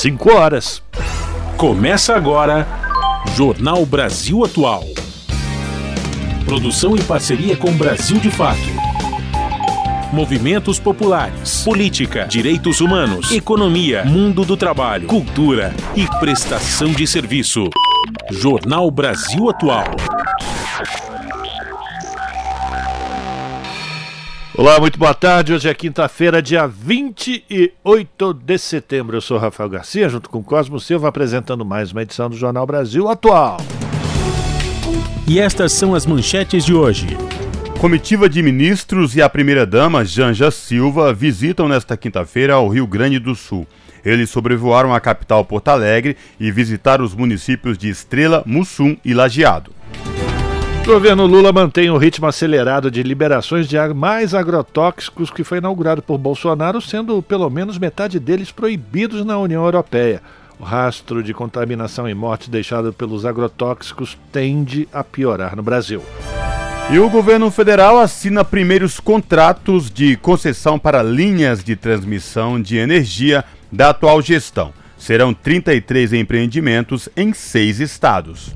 5 horas. Começa agora Jornal Brasil Atual. Produção em parceria com Brasil de Fato. Movimentos populares, política, direitos humanos, economia, mundo do trabalho, cultura e prestação de serviço. Jornal Brasil Atual. Olá, muito boa tarde. Hoje é quinta-feira, dia 28 de setembro. Eu sou Rafael Garcia, junto com Cosmo Silva, apresentando mais uma edição do Jornal Brasil Atual. E estas são as manchetes de hoje. Comitiva de ministros e a primeira-dama, Janja Silva, visitam nesta quinta-feira o Rio Grande do Sul. Eles sobrevoaram a capital Porto Alegre e visitaram os municípios de Estrela, Mussum e Lajeado. Governo Lula mantém o ritmo acelerado de liberações de mais agrotóxicos que foi inaugurado por Bolsonaro, sendo pelo menos metade deles proibidos na União Europeia. O rastro de contaminação e morte deixado pelos agrotóxicos tende a piorar no Brasil. E o governo federal assina primeiros contratos de concessão para linhas de transmissão de energia da atual gestão. Serão 33 empreendimentos em seis estados.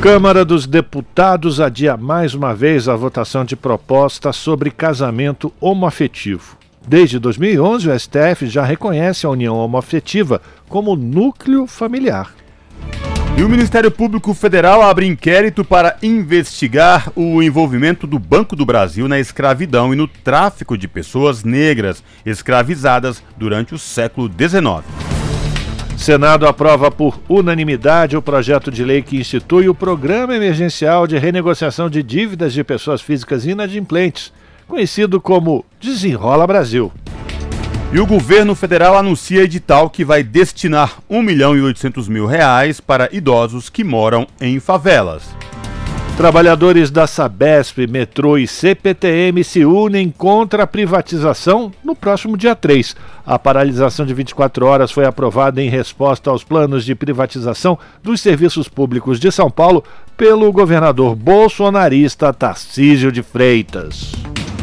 Câmara dos Deputados adia mais uma vez a votação de proposta sobre casamento homoafetivo. Desde 2011, o STF já reconhece a união homoafetiva como núcleo familiar. E o Ministério Público Federal abre inquérito para investigar o envolvimento do Banco do Brasil na escravidão e no tráfico de pessoas negras escravizadas durante o século XIX. Senado aprova por unanimidade o projeto de lei que institui o Programa Emergencial de Renegociação de Dívidas de Pessoas Físicas Inadimplentes, conhecido como Desenrola Brasil. E o governo federal anuncia edital que vai destinar 1 milhão e 800 mil reais para idosos que moram em favelas. Trabalhadores da Sabesp, Metrô e CPTM se unem contra a privatização no próximo dia 3. A paralisação de 24 horas foi aprovada em resposta aos planos de privatização dos serviços públicos de São Paulo pelo governador bolsonarista Tarcísio de Freitas.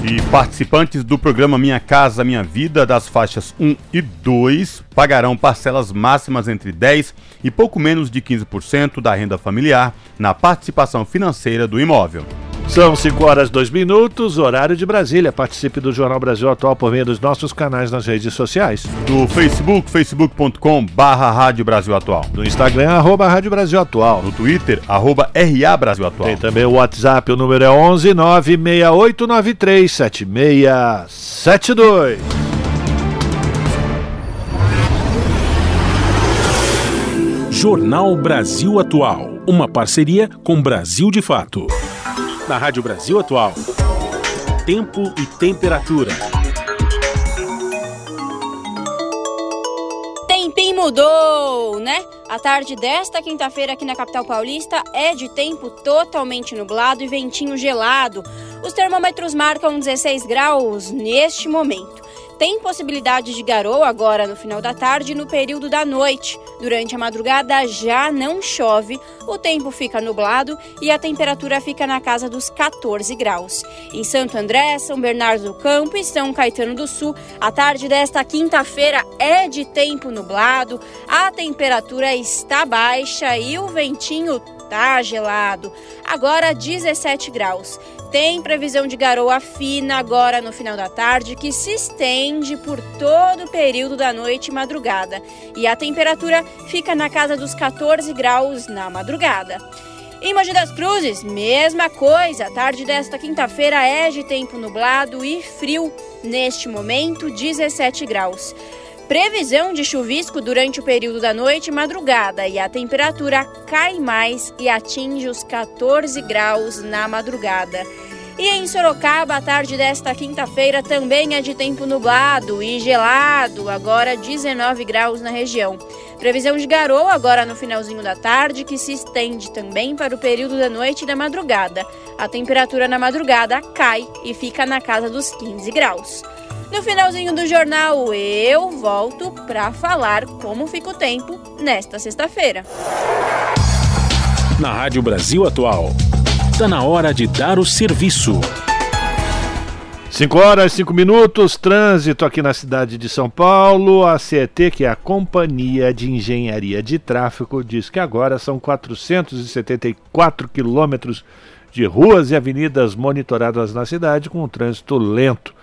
E participantes do programa Minha Casa Minha Vida, das faixas 1 e 2, pagarão parcelas máximas entre 10% e pouco menos de 15% da renda familiar na participação financeira do imóvel. São 5 horas 2 minutos, horário de Brasília. Participe do Jornal Brasil Atual por meio dos nossos canais nas redes sociais. Do Facebook, facebook.com barra Rádio Brasil Atual. No Instagram, arroba Rádio Brasil Atual. No Twitter, arroba RA Brasil Atual. Tem também o WhatsApp, o número é 11 96893 7672. Jornal Brasil Atual. Uma parceria com Brasil de Fato. Na Rádio Brasil Atual. Tempo e temperatura. Tempinho mudou, né? A tarde desta quinta-feira aqui na capital paulista é de tempo totalmente nublado e ventinho gelado. Os termômetros marcam 16 graus neste momento. Tem possibilidade de garoa agora no final da tarde e no período da noite. Durante a madrugada já não chove, o tempo fica nublado e a temperatura fica na casa dos 14 graus. Em Santo André, São Bernardo do Campo e São Caetano do Sul, a tarde desta quinta-feira é de tempo nublado, a temperatura está baixa e o ventinho tá gelado. Agora 17 graus. Tem previsão de garoa fina agora no final da tarde, que se estende por todo o período da noite e madrugada. E a temperatura fica na casa dos 14 graus na madrugada. Em Mogi das Cruzes, mesma coisa. A tarde desta quinta-feira é de tempo nublado e frio. Neste momento, 17 graus. Previsão de chuvisco durante o período da noite e madrugada e a temperatura cai mais e atinge os 14 graus na madrugada. E em Sorocaba, a tarde desta quinta-feira também é de tempo nublado e gelado, agora 19 graus na região. Previsão de garoa agora no finalzinho da tarde, que se estende também para o período da noite e da madrugada. A temperatura na madrugada cai e fica na casa dos 15 graus. No finalzinho do jornal, eu volto para falar como fica o tempo nesta sexta-feira. Na Rádio Brasil Atual, está na hora de dar o serviço. 5 horas, 5 minutos, trânsito aqui na cidade de São Paulo. A CET, que é a Companhia de Engenharia de Tráfego, diz que agora são 474 quilômetros de ruas e avenidas monitoradas na cidade com um trânsito lento.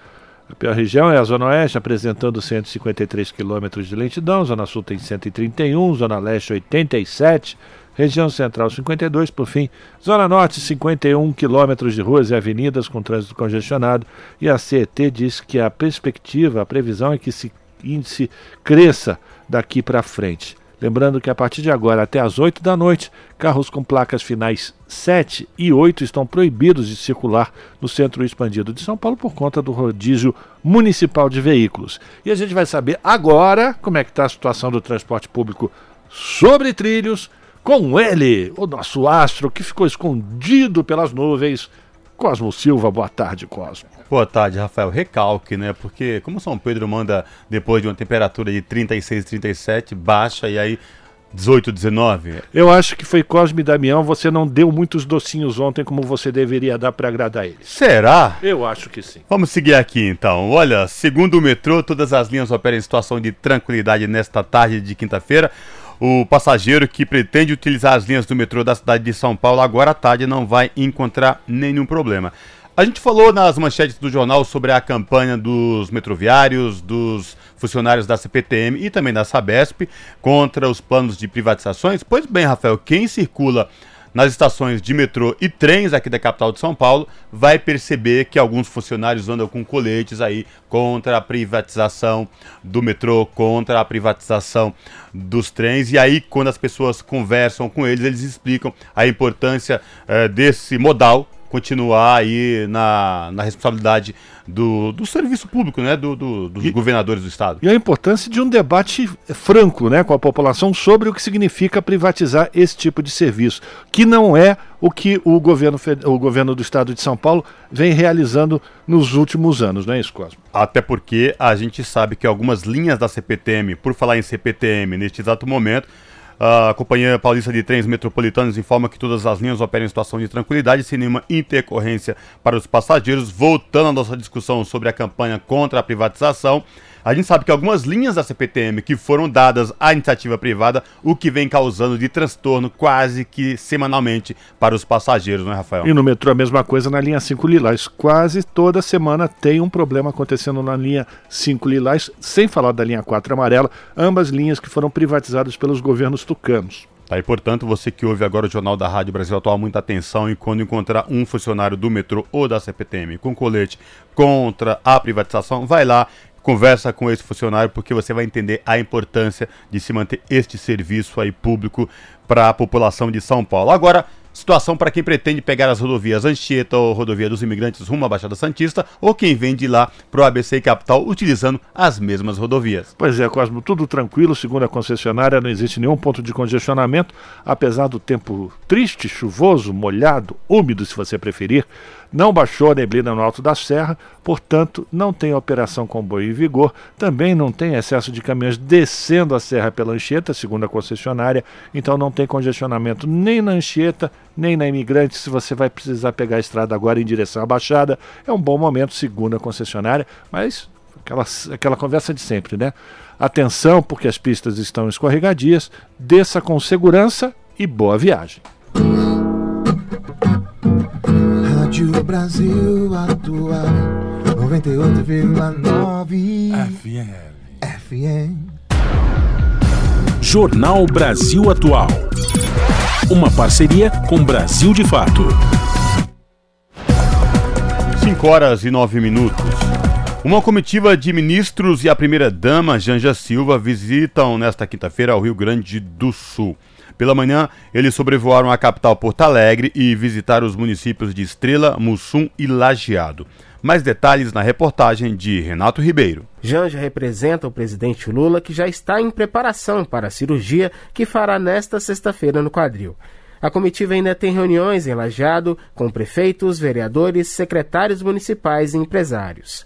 A pior região é a Zona Oeste, apresentando 153 quilômetros de lentidão, Zona Sul tem 131, Zona Leste 87 Região Central 52, por fim, Zona Norte 51 quilômetros de ruas e avenidas com trânsito congestionado. E a CET diz que a perspectiva, a previsão é que esse índice cresça daqui para frente. Lembrando que a partir de agora até às 8 da noite, carros com placas finais 7 e 8 estão proibidos de circular no centro expandido de São Paulo por conta do rodízio municipal de veículos. E a gente vai saber agora como é que está a situação do transporte público sobre trilhos com ele, o nosso astro que ficou escondido pelas nuvens, Cosmo Silva. Boa tarde, Cosmo. Boa tarde, Rafael. Recalque, né? Porque como São Pedro manda depois de uma temperatura de 36, 37, baixa e aí 18, 19. Eu acho que foi Cosme Damião. Você não deu muitos docinhos ontem como você deveria dar para agradar eles. Será? Eu acho que sim. Vamos seguir aqui então. Olha, segundo o metrô, todas as linhas operam em situação de tranquilidade nesta tarde de quinta-feira. O passageiro que pretende utilizar as linhas do metrô da cidade de São Paulo agora à tarde não vai encontrar nenhum problema. A gente falou nas manchetes do jornal sobre a campanha dos metroviários, dos funcionários da CPTM e também da Sabesp contra os planos de privatizações. Pois bem, Rafael, quem circula nas estações de metrô e trens aqui da capital de São Paulo, vai perceber que alguns funcionários andam com coletes aí contra a privatização do metrô, contra a privatização dos trens. E aí, quando as pessoas conversam com eles, eles explicam a importância eh, desse modal continuar aí na, na responsabilidade do, do serviço público, né, do, do dos e, governadores do estado. E a importância de um debate franco, né, com a população sobre o que significa privatizar esse tipo de serviço, que não é o que o governo, o governo do estado de São Paulo vem realizando nos últimos anos, não é isso, Cosmo? Até porque a gente sabe que algumas linhas da CPTM, por falar em CPTM neste exato momento, a Companhia Paulista de Trens Metropolitanos informa que todas as linhas operam em situação de tranquilidade, sem nenhuma intercorrência para os passageiros. Voltando à nossa discussão sobre a campanha contra a privatização, a gente sabe que algumas linhas da CPTM que foram dadas à iniciativa privada, o que vem causando de transtorno quase que semanalmente para os passageiros, não é, Rafael? E no metrô a mesma coisa na linha 5 Lilás. Quase toda semana tem um problema acontecendo na linha 5 Lilás, sem falar da linha 4 amarela, ambas linhas que foram privatizadas pelos governos tucanos. Tá, e portanto, você que ouve agora o Jornal da Rádio Brasil Atual, muita atenção e quando encontrar um funcionário do metrô ou da CPTM com colete contra a privatização, vai lá conversa com esse funcionário porque você vai entender a importância de se manter este serviço aí público para a população de São Paulo. Agora, Situação para quem pretende pegar as rodovias Anchieta ou Rodovia dos Imigrantes rumo à Baixada Santista ou quem vem de lá para o ABC Capital utilizando as mesmas rodovias. Pois é, Cosmo, tudo tranquilo, segundo a concessionária, não existe nenhum ponto de congestionamento, apesar do tempo triste, chuvoso, molhado, úmido, se você preferir. Não baixou a neblina no alto da serra, portanto, não tem operação comboio em vigor. Também não tem excesso de caminhões descendo a serra pela Anchieta, segundo a concessionária. Então, não tem congestionamento nem na Anchieta, nem na Imigrante. Se você vai precisar pegar a estrada agora em direção à Baixada, é um bom momento, segundo a concessionária. Mas aquela, aquela conversa de sempre, né? Atenção, porque as pistas estão escorregadias. Desça com segurança e boa viagem. Rádio Brasil Atual 98,9 FM. FM. Jornal Brasil Atual. Uma parceria com Brasil de Fato. 5 horas e 9 minutos. Uma comitiva de ministros e a primeira-dama, Janja Silva, visitam nesta quinta-feira ao Rio Grande do Sul. Pela manhã, eles sobrevoaram a capital Porto Alegre e visitaram os municípios de Estrela, Mussum e Lajeado. Mais detalhes na reportagem de Renato Ribeiro. Janja representa o presidente Lula, que já está em preparação para a cirurgia que fará nesta sexta-feira no quadril. A comitiva ainda tem reuniões em Lajeado com prefeitos, vereadores, secretários municipais e empresários.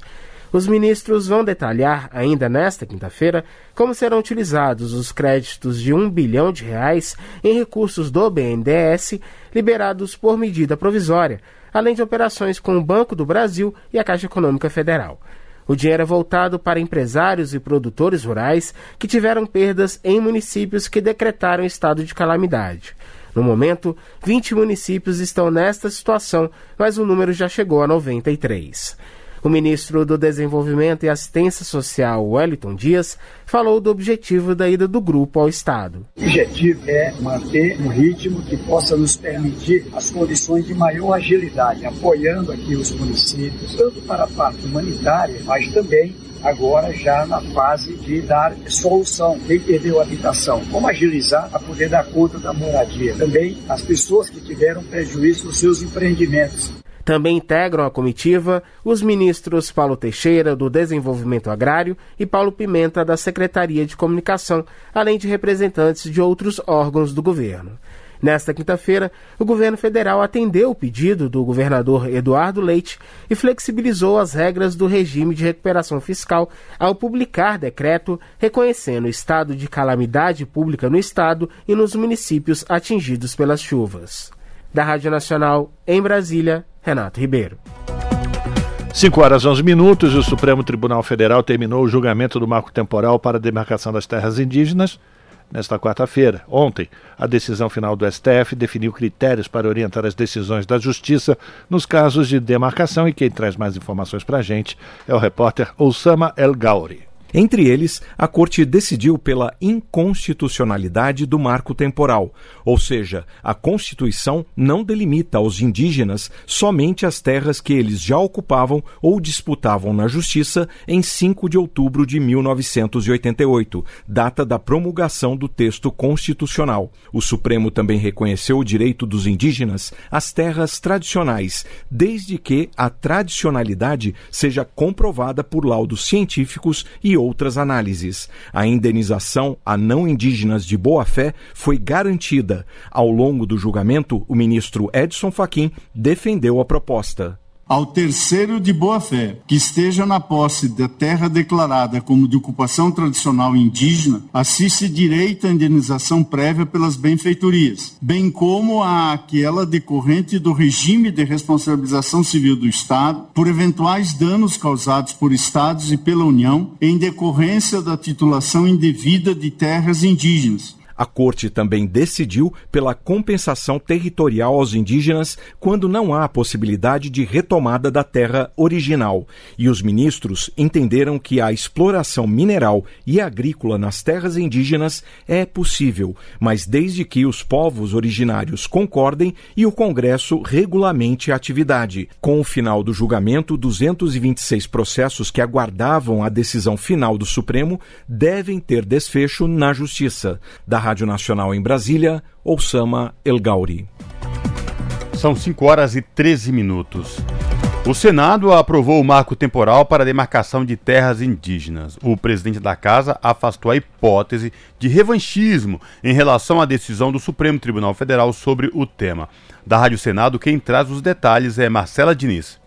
Os ministros vão detalhar, ainda nesta quinta-feira, como serão utilizados os créditos de um bilhão de reais em recursos do BNDES liberados por medida provisória, além de operações com o Banco do Brasil e a Caixa Econômica Federal. O dinheiro é voltado para empresários e produtores rurais que tiveram perdas em municípios que decretaram estado de calamidade. No momento, 20 municípios estão nesta situação, mas o número já chegou a 93. O ministro do Desenvolvimento e Assistência Social, Wellington Dias, falou do objetivo da ida do grupo ao Estado. O objetivo é manter um ritmo que possa nos permitir as condições de maior agilidade, apoiando aqui os municípios, tanto para a parte humanitária, mas também agora já na fase de dar solução. Quem perdeu a habitação, como agilizar para poder dar conta da moradia. Também as pessoas que tiveram prejuízo nos seus empreendimentos. Também integram a comitiva os ministros Paulo Teixeira, do Desenvolvimento Agrário, e Paulo Pimenta, da Secretaria de Comunicação, além de representantes de outros órgãos do governo. Nesta quinta-feira, o governo federal atendeu o pedido do governador Eduardo Leite e flexibilizou as regras do regime de recuperação fiscal ao publicar decreto reconhecendo o estado de calamidade pública no estado e nos municípios atingidos pelas chuvas. Da Rádio Nacional, em Brasília, Renato Ribeiro. 5 horas 11 minutos o Supremo Tribunal Federal terminou o julgamento do marco temporal para a demarcação das terras indígenas nesta quarta-feira. Ontem, a decisão final do STF definiu critérios para orientar as decisões da Justiça nos casos de demarcação e quem traz mais informações para a gente é o repórter Osama El Gauri. Entre eles, a Corte decidiu pela inconstitucionalidade do marco temporal, ou seja, a Constituição não delimita aos indígenas somente as terras que eles já ocupavam ou disputavam na Justiça em 5 de outubro de 1988, data da promulgação do texto constitucional. O Supremo também reconheceu o direito dos indígenas às terras tradicionais, desde que a tradicionalidade seja comprovada por laudos científicos e outras análises. A indenização a não indígenas de boa-fé foi garantida. Ao longo do julgamento, o ministro Edson Fachin defendeu a proposta ao terceiro de boa-fé que esteja na posse da terra declarada como de ocupação tradicional indígena, assiste direito à indenização prévia pelas benfeitorias, bem como a aquela decorrente do regime de responsabilização civil do Estado por eventuais danos causados por Estados e pela União em decorrência da titulação indevida de terras indígenas, a Corte também decidiu pela compensação territorial aos indígenas quando não há possibilidade de retomada da terra original. E os ministros entenderam que a exploração mineral e agrícola nas terras indígenas é possível, mas desde que os povos originários concordem e o Congresso regulamente a atividade. Com o final do julgamento, 226 processos que aguardavam a decisão final do Supremo devem ter desfecho na Justiça. Da Rádio Nacional em Brasília, Oussama El Gauri. São 5 horas e 13 minutos. O Senado aprovou o marco temporal para a demarcação de terras indígenas. O presidente da casa afastou a hipótese de revanchismo em relação à decisão do Supremo Tribunal Federal sobre o tema. Da Rádio Senado, quem traz os detalhes é Marcela Diniz.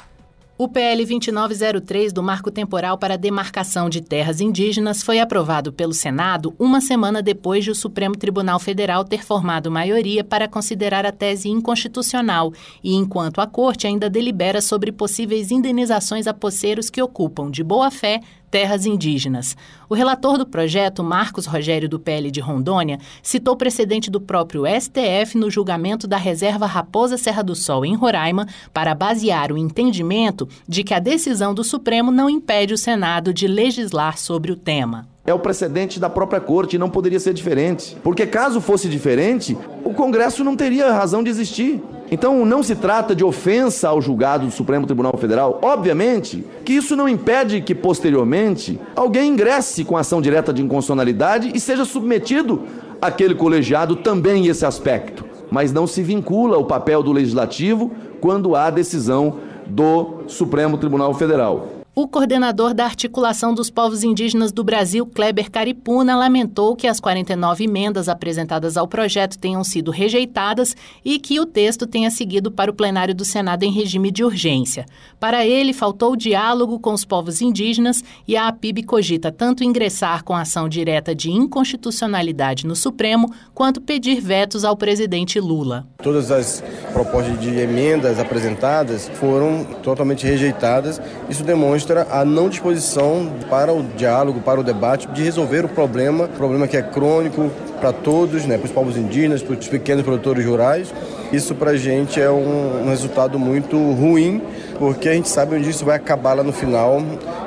O PL 2903 do Marco Temporal para a Demarcação de Terras Indígenas foi aprovado pelo Senado uma semana depois de o Supremo Tribunal Federal ter formado maioria para considerar a tese inconstitucional e enquanto a Corte ainda delibera sobre possíveis indenizações a poceiros que ocupam de boa fé terras indígenas. O relator do projeto, Marcos Rogério do PL de Rondônia, citou precedente do próprio STF no julgamento da reserva Raposa Serra do Sol em Roraima para basear o entendimento de que a decisão do Supremo não impede o Senado de legislar sobre o tema é o precedente da própria corte, não poderia ser diferente. Porque caso fosse diferente, o Congresso não teria razão de existir. Então não se trata de ofensa ao julgado do Supremo Tribunal Federal. Obviamente que isso não impede que posteriormente alguém ingresse com ação direta de inconstitucionalidade e seja submetido àquele colegiado também esse aspecto. Mas não se vincula o papel do legislativo quando há decisão do Supremo Tribunal Federal. O coordenador da Articulação dos Povos Indígenas do Brasil, Kleber Caripuna, lamentou que as 49 emendas apresentadas ao projeto tenham sido rejeitadas e que o texto tenha seguido para o plenário do Senado em regime de urgência. Para ele, faltou diálogo com os povos indígenas e a APIB cogita tanto ingressar com ação direta de inconstitucionalidade no Supremo, quanto pedir vetos ao presidente Lula. Todas as propostas de emendas apresentadas foram totalmente rejeitadas. Isso demonstra a não disposição para o diálogo, para o debate, de resolver o problema, problema que é crônico para todos, né, para os povos indígenas, para os pequenos produtores rurais. Isso para a gente é um, um resultado muito ruim, porque a gente sabe onde isso vai acabar lá no final.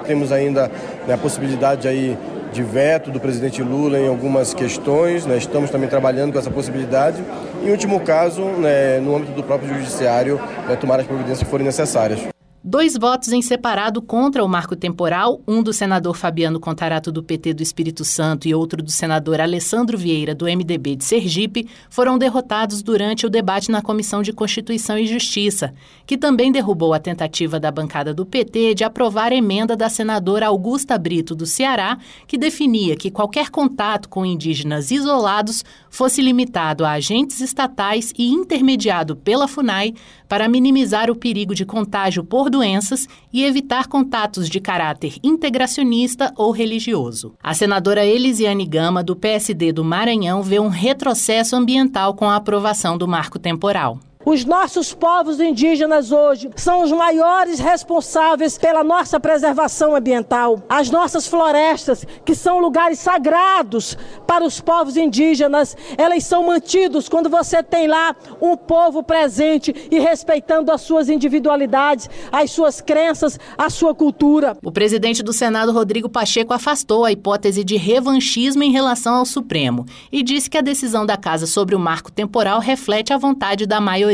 Temos ainda né, a possibilidade aí de veto do presidente Lula em algumas questões, né? estamos também trabalhando com essa possibilidade. Em último caso, né, no âmbito do próprio judiciário, né, tomar as providências que forem necessárias. Dois votos em separado contra o marco temporal, um do senador Fabiano Contarato do PT do Espírito Santo e outro do senador Alessandro Vieira do MDB de Sergipe, foram derrotados durante o debate na Comissão de Constituição e Justiça, que também derrubou a tentativa da bancada do PT de aprovar a emenda da senadora Augusta Brito do Ceará, que definia que qualquer contato com indígenas isolados fosse limitado a agentes estatais e intermediado pela FUNAI para minimizar o perigo de contágio por doenças e evitar contatos de caráter integracionista ou religioso. A senadora Elisiane Gama, do PSD do Maranhão, vê um retrocesso ambiental com a aprovação do marco temporal. Os nossos povos indígenas hoje são os maiores responsáveis pela nossa preservação ambiental. As nossas florestas, que são lugares sagrados para os povos indígenas, elas são mantidos quando você tem lá um povo presente e respeitando as suas individualidades, as suas crenças, a sua cultura. O presidente do Senado, Rodrigo Pacheco, afastou a hipótese de revanchismo em relação ao Supremo e disse que a decisão da Casa sobre o marco temporal reflete a vontade da maioria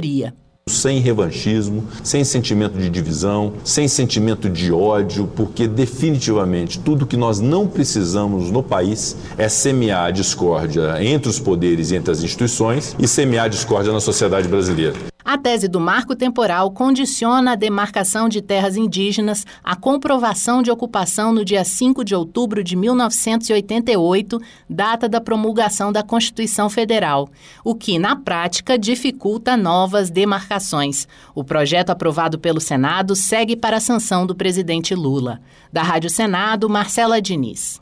Sem revanchismo, sem sentimento de divisão, sem sentimento de ódio, porque definitivamente tudo que nós não precisamos no país é semear a discórdia entre os poderes e entre as instituições e semear a discórdia na sociedade brasileira. A tese do marco temporal condiciona a demarcação de terras indígenas à comprovação de ocupação no dia 5 de outubro de 1988, data da promulgação da Constituição Federal, o que, na prática, dificulta novas demarcações. O projeto aprovado pelo Senado segue para a sanção do presidente Lula. Da Rádio Senado, Marcela Diniz.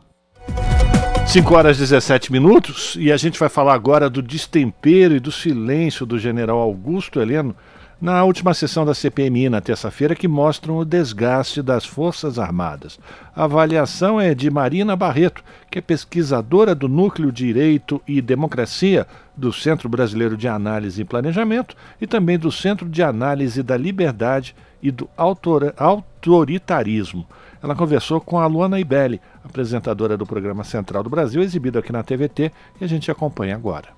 5 horas e 17 minutos e a gente vai falar agora do destempero e do silêncio do general Augusto Heleno na última sessão da CPMI na terça-feira que mostram o desgaste das Forças Armadas. A avaliação é de Marina Barreto, que é pesquisadora do Núcleo Direito e Democracia do Centro Brasileiro de Análise e Planejamento e também do Centro de Análise da Liberdade e do Autoritarismo. Ela conversou com a Luana Ibelli, apresentadora do programa Central do Brasil, exibido aqui na TVT, e a gente acompanha agora.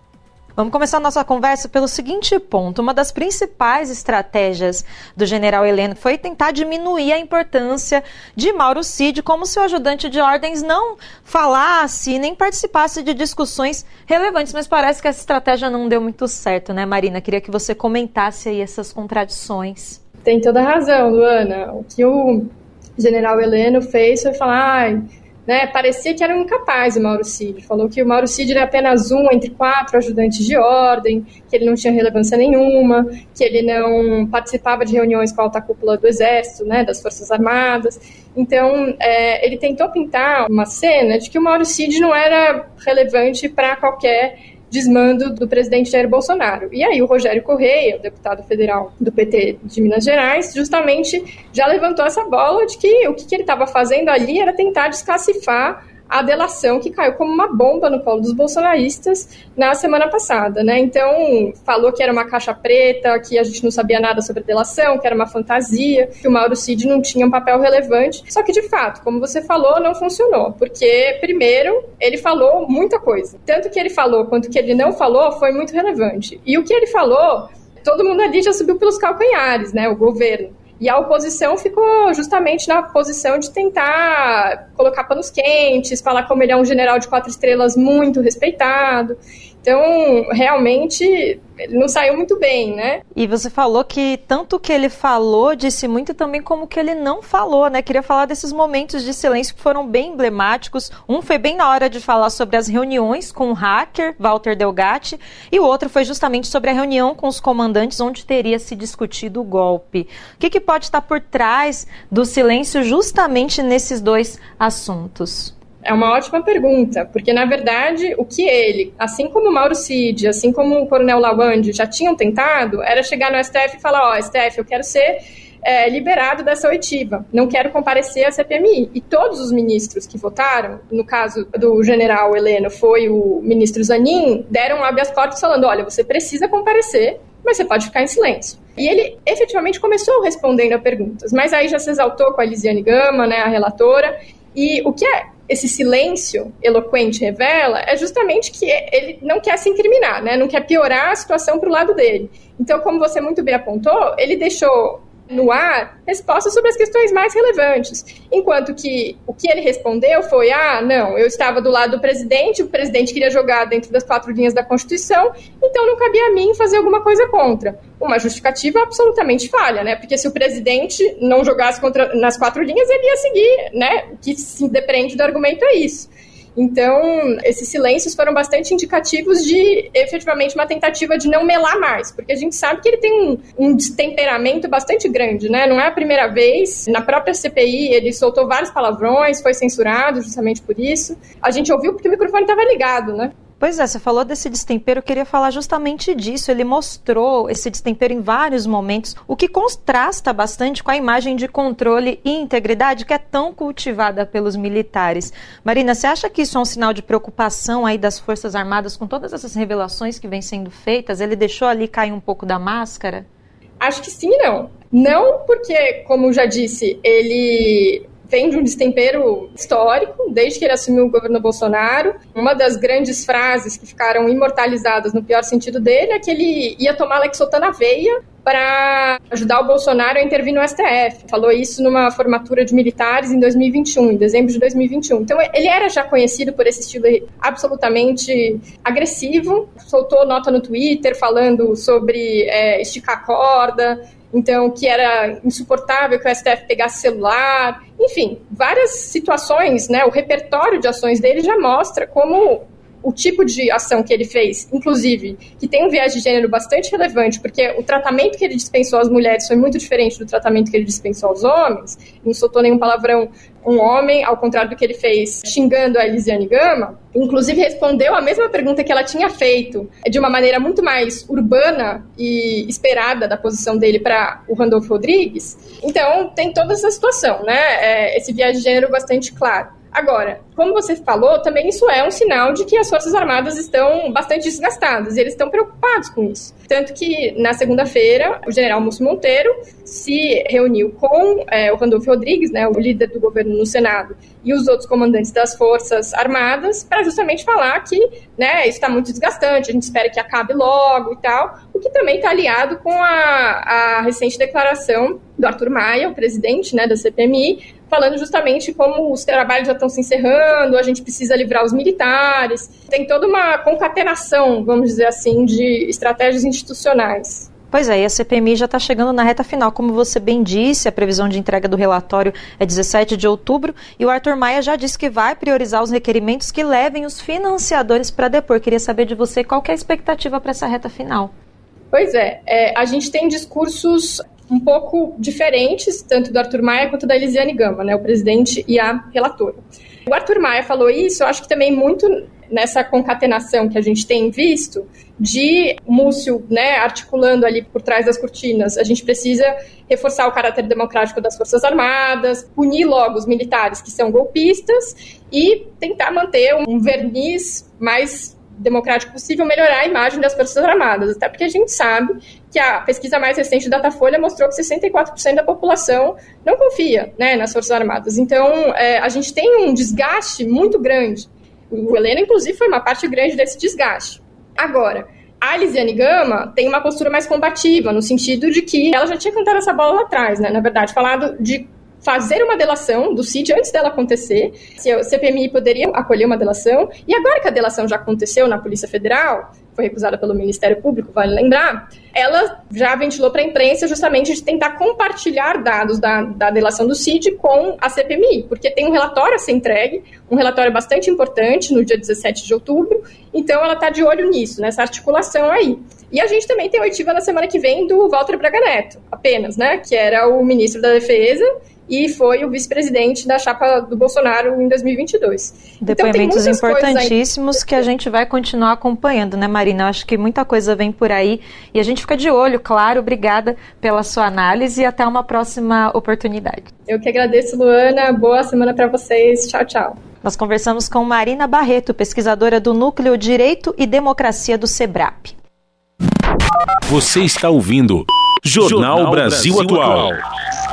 Vamos começar nossa conversa pelo seguinte ponto. Uma das principais estratégias do general Heleno foi tentar diminuir a importância de Mauro Cid como seu ajudante de ordens não falasse nem participasse de discussões relevantes. Mas parece que essa estratégia não deu muito certo, né, Marina? Queria que você comentasse aí essas contradições. Tem toda razão, Luana. O que o general Heleno fez foi falar, ah, né, parecia que era um incapaz o Mauro Cid. Falou que o Mauro Cid era apenas um entre quatro ajudantes de ordem, que ele não tinha relevância nenhuma, que ele não participava de reuniões com a alta cúpula do Exército, né, das Forças Armadas. Então, é, ele tentou pintar uma cena de que o Mauro Cid não era relevante para qualquer desmando do presidente Jair Bolsonaro. E aí o Rogério Correia, o deputado federal do PT de Minas Gerais, justamente já levantou essa bola de que o que, que ele estava fazendo ali era tentar desclassificar a delação que caiu como uma bomba no colo dos bolsonaristas na semana passada, né? Então, falou que era uma caixa preta, que a gente não sabia nada sobre a delação, que era uma fantasia, que o Mauro Cid não tinha um papel relevante. Só que, de fato, como você falou, não funcionou. Porque, primeiro, ele falou muita coisa. Tanto que ele falou quanto que ele não falou foi muito relevante. E o que ele falou, todo mundo ali já subiu pelos calcanhares, né? O governo. E a oposição ficou justamente na posição de tentar colocar panos quentes, falar como ele é um general de quatro estrelas muito respeitado. Então, realmente, não saiu muito bem, né? E você falou que tanto que ele falou disse muito também como que ele não falou, né? Queria falar desses momentos de silêncio que foram bem emblemáticos. Um foi bem na hora de falar sobre as reuniões com o hacker Walter Delgatti e o outro foi justamente sobre a reunião com os comandantes onde teria se discutido o golpe. O que, que pode estar por trás do silêncio justamente nesses dois assuntos? É uma ótima pergunta, porque na verdade o que ele, assim como o Mauro Cid, assim como o Coronel Lawande já tinham tentado, era chegar no STF e falar: Ó, oh, STF, eu quero ser é, liberado dessa oitiva, não quero comparecer à CPMI. E todos os ministros que votaram, no caso do general Heleno, foi o ministro Zanin, deram habeas corpus falando: olha, você precisa comparecer, mas você pode ficar em silêncio. E ele efetivamente começou respondendo a perguntas, mas aí já se exaltou com a Elisiane Gama, né, a relatora, e o que é esse silêncio eloquente revela é justamente que ele não quer se incriminar, né? não quer piorar a situação para o lado dele. Então, como você muito bem apontou, ele deixou no ar respostas sobre as questões mais relevantes. Enquanto que o que ele respondeu foi: ah, não, eu estava do lado do presidente, o presidente queria jogar dentro das quatro linhas da Constituição, então não cabia a mim fazer alguma coisa contra. Uma justificativa absolutamente falha, né? Porque se o presidente não jogasse contra, nas quatro linhas, ele ia seguir, né? O que se depende do argumento é isso. Então, esses silêncios foram bastante indicativos de efetivamente uma tentativa de não melar mais, porque a gente sabe que ele tem um, um destemperamento bastante grande, né? Não é a primeira vez. Na própria CPI, ele soltou vários palavrões, foi censurado justamente por isso. A gente ouviu porque o microfone estava ligado, né? Pois é, você falou desse destempero, eu queria falar justamente disso. Ele mostrou esse destempero em vários momentos, o que contrasta bastante com a imagem de controle e integridade que é tão cultivada pelos militares. Marina, você acha que isso é um sinal de preocupação aí das Forças Armadas com todas essas revelações que vêm sendo feitas? Ele deixou ali cair um pouco da máscara? Acho que sim não. Não porque, como já disse, ele vem de um destempero histórico, desde que ele assumiu o governo Bolsonaro. Uma das grandes frases que ficaram imortalizadas no pior sentido dele é que ele ia tomar Lexotan na veia para ajudar o Bolsonaro a intervir no STF. Falou isso numa formatura de militares em 2021, em dezembro de 2021. Então ele era já conhecido por esse estilo absolutamente agressivo. Soltou nota no Twitter falando sobre é, esticar a corda, então que era insuportável que o STF pegasse celular, enfim, várias situações, né? O repertório de ações dele já mostra como o tipo de ação que ele fez, inclusive, que tem um viés de gênero bastante relevante, porque o tratamento que ele dispensou às mulheres foi muito diferente do tratamento que ele dispensou aos homens, não soltou nenhum palavrão um homem, ao contrário do que ele fez xingando a Elisiane Gama, inclusive respondeu a mesma pergunta que ela tinha feito, de uma maneira muito mais urbana e esperada da posição dele para o Randolfo Rodrigues. Então, tem toda essa situação, né? É, esse viés de gênero bastante claro. Agora, como você falou, também isso é um sinal de que as Forças Armadas estão bastante desgastadas e eles estão preocupados com isso. Tanto que, na segunda-feira, o general Múcio Monteiro se reuniu com é, o Randolfo Rodrigues, né, o líder do governo no Senado, e os outros comandantes das Forças Armadas, para justamente falar que né, isso está muito desgastante, a gente espera que acabe logo e tal, o que também está aliado com a, a recente declaração do Arthur Maia, o presidente né, da CPMI, falando justamente como os trabalhos já estão se encerrando, a gente precisa livrar os militares. Tem toda uma concatenação, vamos dizer assim, de estratégias institucionais. Pois é, e a CPMI já está chegando na reta final. Como você bem disse, a previsão de entrega do relatório é 17 de outubro e o Arthur Maia já disse que vai priorizar os requerimentos que levem os financiadores para depor. Queria saber de você qual é a expectativa para essa reta final. Pois é, é, a gente tem discursos um pouco diferentes, tanto do Arthur Maia quanto da Elisiane Gama, né, o presidente e a relatora. O Arthur Maia falou isso, eu acho que também muito nessa concatenação que a gente tem visto de Múcio né, articulando ali por trás das cortinas. A gente precisa reforçar o caráter democrático das Forças Armadas, punir logo os militares que são golpistas e tentar manter um verniz mais democrático possível, melhorar a imagem das Forças Armadas. Até porque a gente sabe que a pesquisa mais recente da Datafolha mostrou que 64% da população não confia né, nas Forças Armadas. Então, é, a gente tem um desgaste muito grande. O Helena, inclusive, foi uma parte grande desse desgaste. Agora, a Lisiane Gama tem uma postura mais combativa, no sentido de que ela já tinha cantado essa bola lá atrás, né? Na verdade, falado de fazer uma delação do CID antes dela acontecer, se o CPMI poderia acolher uma delação, e agora que a delação já aconteceu na Polícia Federal, foi recusada pelo Ministério Público, vale lembrar, ela já ventilou para a imprensa justamente de tentar compartilhar dados da, da delação do CID com a CPMI, porque tem um relatório a ser entregue, um relatório bastante importante no dia 17 de outubro, então ela está de olho nisso, nessa articulação aí. E a gente também tem oitiva na semana que vem do Walter Braga Neto, apenas, né, que era o ministro da Defesa e foi o vice-presidente da chapa do Bolsonaro em 2022. Depoimentos então, importantíssimos que a gente vai continuar acompanhando, né, Marina? acho que muita coisa vem por aí e a gente fica de olho, claro. Obrigada pela sua análise e até uma próxima oportunidade. Eu que agradeço, Luana. Boa semana para vocês. Tchau, tchau. Nós conversamos com Marina Barreto, pesquisadora do Núcleo Direito e Democracia do SEBRAP. Você está ouvindo Jornal, Jornal Brasil, Brasil Atual. Atual.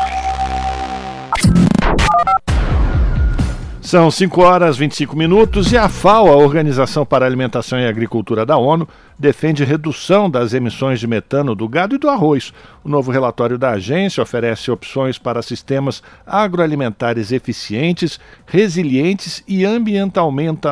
São 5 horas e 25 minutos e a FAO, a Organização para a Alimentação e Agricultura da ONU, defende redução das emissões de metano do gado e do arroz. O novo relatório da agência oferece opções para sistemas agroalimentares eficientes, resilientes e ambientalmente,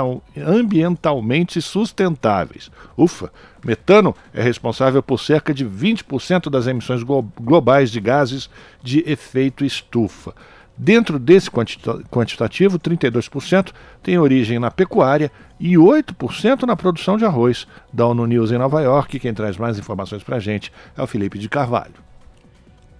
ambientalmente sustentáveis. Ufa! Metano é responsável por cerca de 20% das emissões globais de gases de efeito estufa. Dentro desse quantitativo, 32% tem origem na pecuária e 8% na produção de arroz. Da ONU News em Nova York, quem traz mais informações para a gente é o Felipe de Carvalho.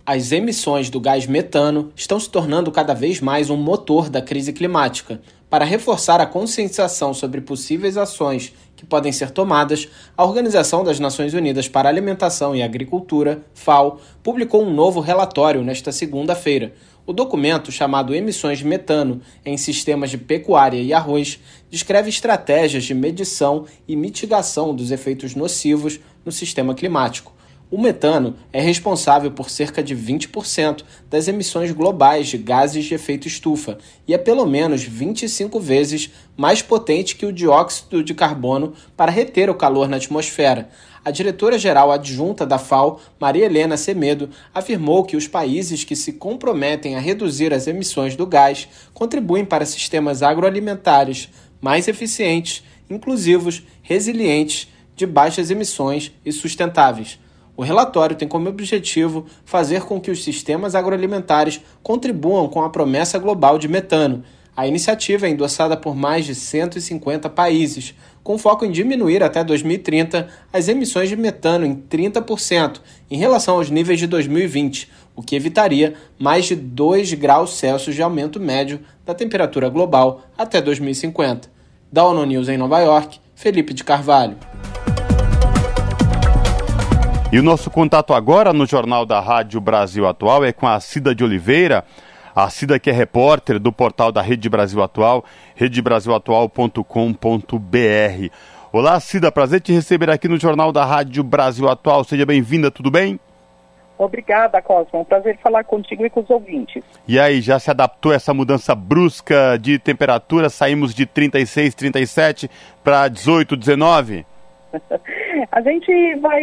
As emissões do gás metano estão se tornando cada vez mais um motor da crise climática. Para reforçar a conscientização sobre possíveis ações que podem ser tomadas, a Organização das Nações Unidas para a Alimentação e Agricultura, FAO, publicou um novo relatório nesta segunda-feira o documento, chamado Emissões de Metano em Sistemas de Pecuária e Arroz, descreve estratégias de medição e mitigação dos efeitos nocivos no sistema climático. O metano é responsável por cerca de 20% das emissões globais de gases de efeito estufa e é pelo menos 25 vezes mais potente que o dióxido de carbono para reter o calor na atmosfera, a diretora-geral adjunta da FAO, Maria Helena Semedo, afirmou que os países que se comprometem a reduzir as emissões do gás contribuem para sistemas agroalimentares mais eficientes, inclusivos, resilientes, de baixas emissões e sustentáveis. O relatório tem como objetivo fazer com que os sistemas agroalimentares contribuam com a promessa global de metano. A iniciativa é endossada por mais de 150 países, com foco em diminuir até 2030 as emissões de metano em 30% em relação aos níveis de 2020, o que evitaria mais de 2 graus Celsius de aumento médio da temperatura global até 2050. Da ONU News em Nova York, Felipe de Carvalho. E o nosso contato agora no Jornal da Rádio Brasil Atual é com a Cida de Oliveira. A Cida que é repórter do portal da Rede Brasil Atual, redebrasilatual.com.br. Olá, Cida, prazer te receber aqui no Jornal da Rádio Brasil Atual. Seja bem-vinda, tudo bem? Obrigada, Cosmo. Um prazer falar contigo e com os ouvintes. E aí, já se adaptou a essa mudança brusca de temperatura? Saímos de 36, 37 para 18, 19? A gente vai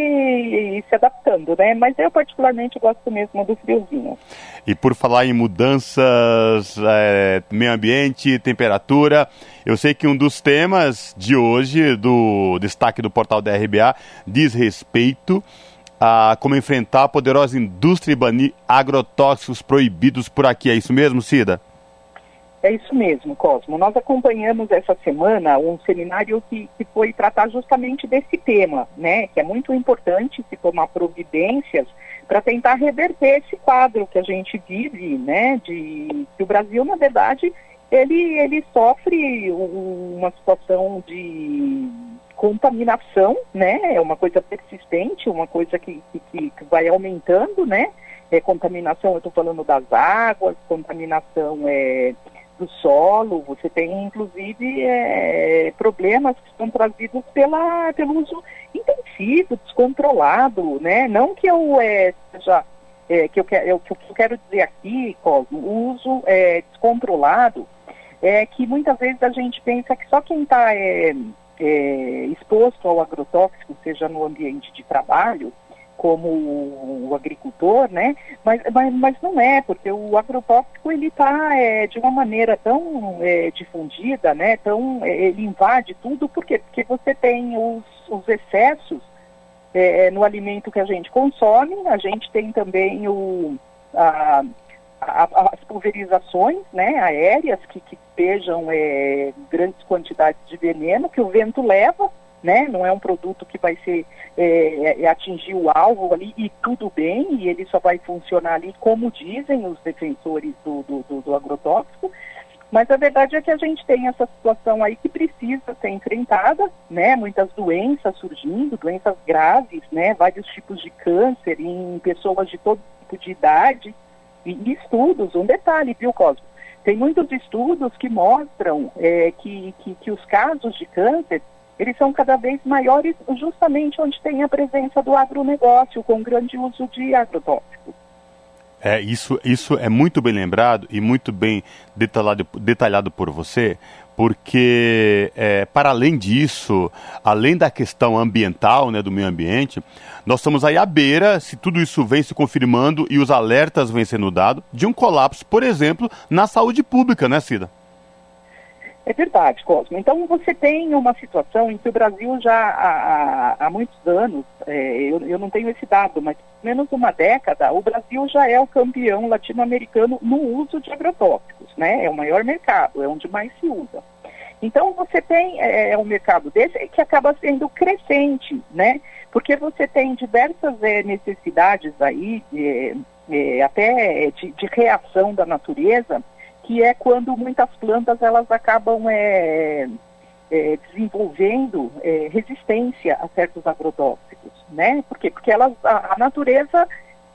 se adaptando, né? Mas eu particularmente gosto mesmo do friozinho. E por falar em mudanças, é, meio ambiente, temperatura, eu sei que um dos temas de hoje, do destaque do portal da RBA, diz respeito a como enfrentar a poderosa indústria e banir agrotóxicos proibidos por aqui. É isso mesmo, Cida? É isso mesmo, Cosmo. Nós acompanhamos essa semana um seminário que, que foi tratar justamente desse tema, né? Que é muito importante se tomar providências para tentar reverter esse quadro que a gente vive, né? De que o Brasil, na verdade, ele, ele sofre uma situação de contaminação, né? É uma coisa persistente, uma coisa que, que, que vai aumentando, né? É, contaminação, eu estou falando das águas, contaminação é, do solo, você tem inclusive é, problemas que são trazidos pela, pelo uso intensivo, descontrolado, né? Não que eu é, seja é, que eu, quero, eu, que eu quero dizer aqui, Cosmo, o uso é, descontrolado é que muitas vezes a gente pensa que só quem está é, é, exposto ao agrotóxico, seja no ambiente de trabalho, como o agricultor, né? Mas, mas, mas não é, porque o agrotóxico ele está é, de uma maneira tão é, difundida, né? Tão, é, ele invade tudo, por quê? Porque você tem os, os excessos é, no alimento que a gente consome, a gente tem também o, a, a, as pulverizações né, aéreas que, que é, grandes quantidades de veneno que o vento leva, né? Não é um produto que vai ser é, é, atingir o alvo ali e tudo bem, e ele só vai funcionar ali como dizem os defensores do, do, do, do agrotóxico. Mas a verdade é que a gente tem essa situação aí que precisa ser enfrentada, né? Muitas doenças surgindo, doenças graves, né? Vários tipos de câncer em pessoas de todo tipo de idade. E, e estudos, um detalhe, viu, Cosmo? Tem muitos estudos que mostram é, que, que, que os casos de câncer eles são cada vez maiores justamente onde tem a presença do agronegócio, com grande uso de agrotóxicos. É, isso, isso é muito bem lembrado e muito bem detalhado, detalhado por você, porque, é, para além disso, além da questão ambiental, né, do meio ambiente, nós estamos aí à beira, se tudo isso vem se confirmando e os alertas vêm sendo dados, de um colapso, por exemplo, na saúde pública, né, Cida? É verdade, Cosmo. Então você tem uma situação em que o Brasil já há, há muitos anos, é, eu, eu, não tenho esse dado, mas menos uma década, o Brasil já é o campeão latino-americano no uso de agrotóxicos, né? É o maior mercado, é onde mais se usa. Então você tem é, é um mercado desse que acaba sendo crescente, né? Porque você tem diversas é, necessidades aí, é, é, até de, de reação da natureza, que é quando muitas plantas elas acabam é, é, desenvolvendo é, resistência a certos agrotóxicos, né? Por quê? Porque elas, a, a, natureza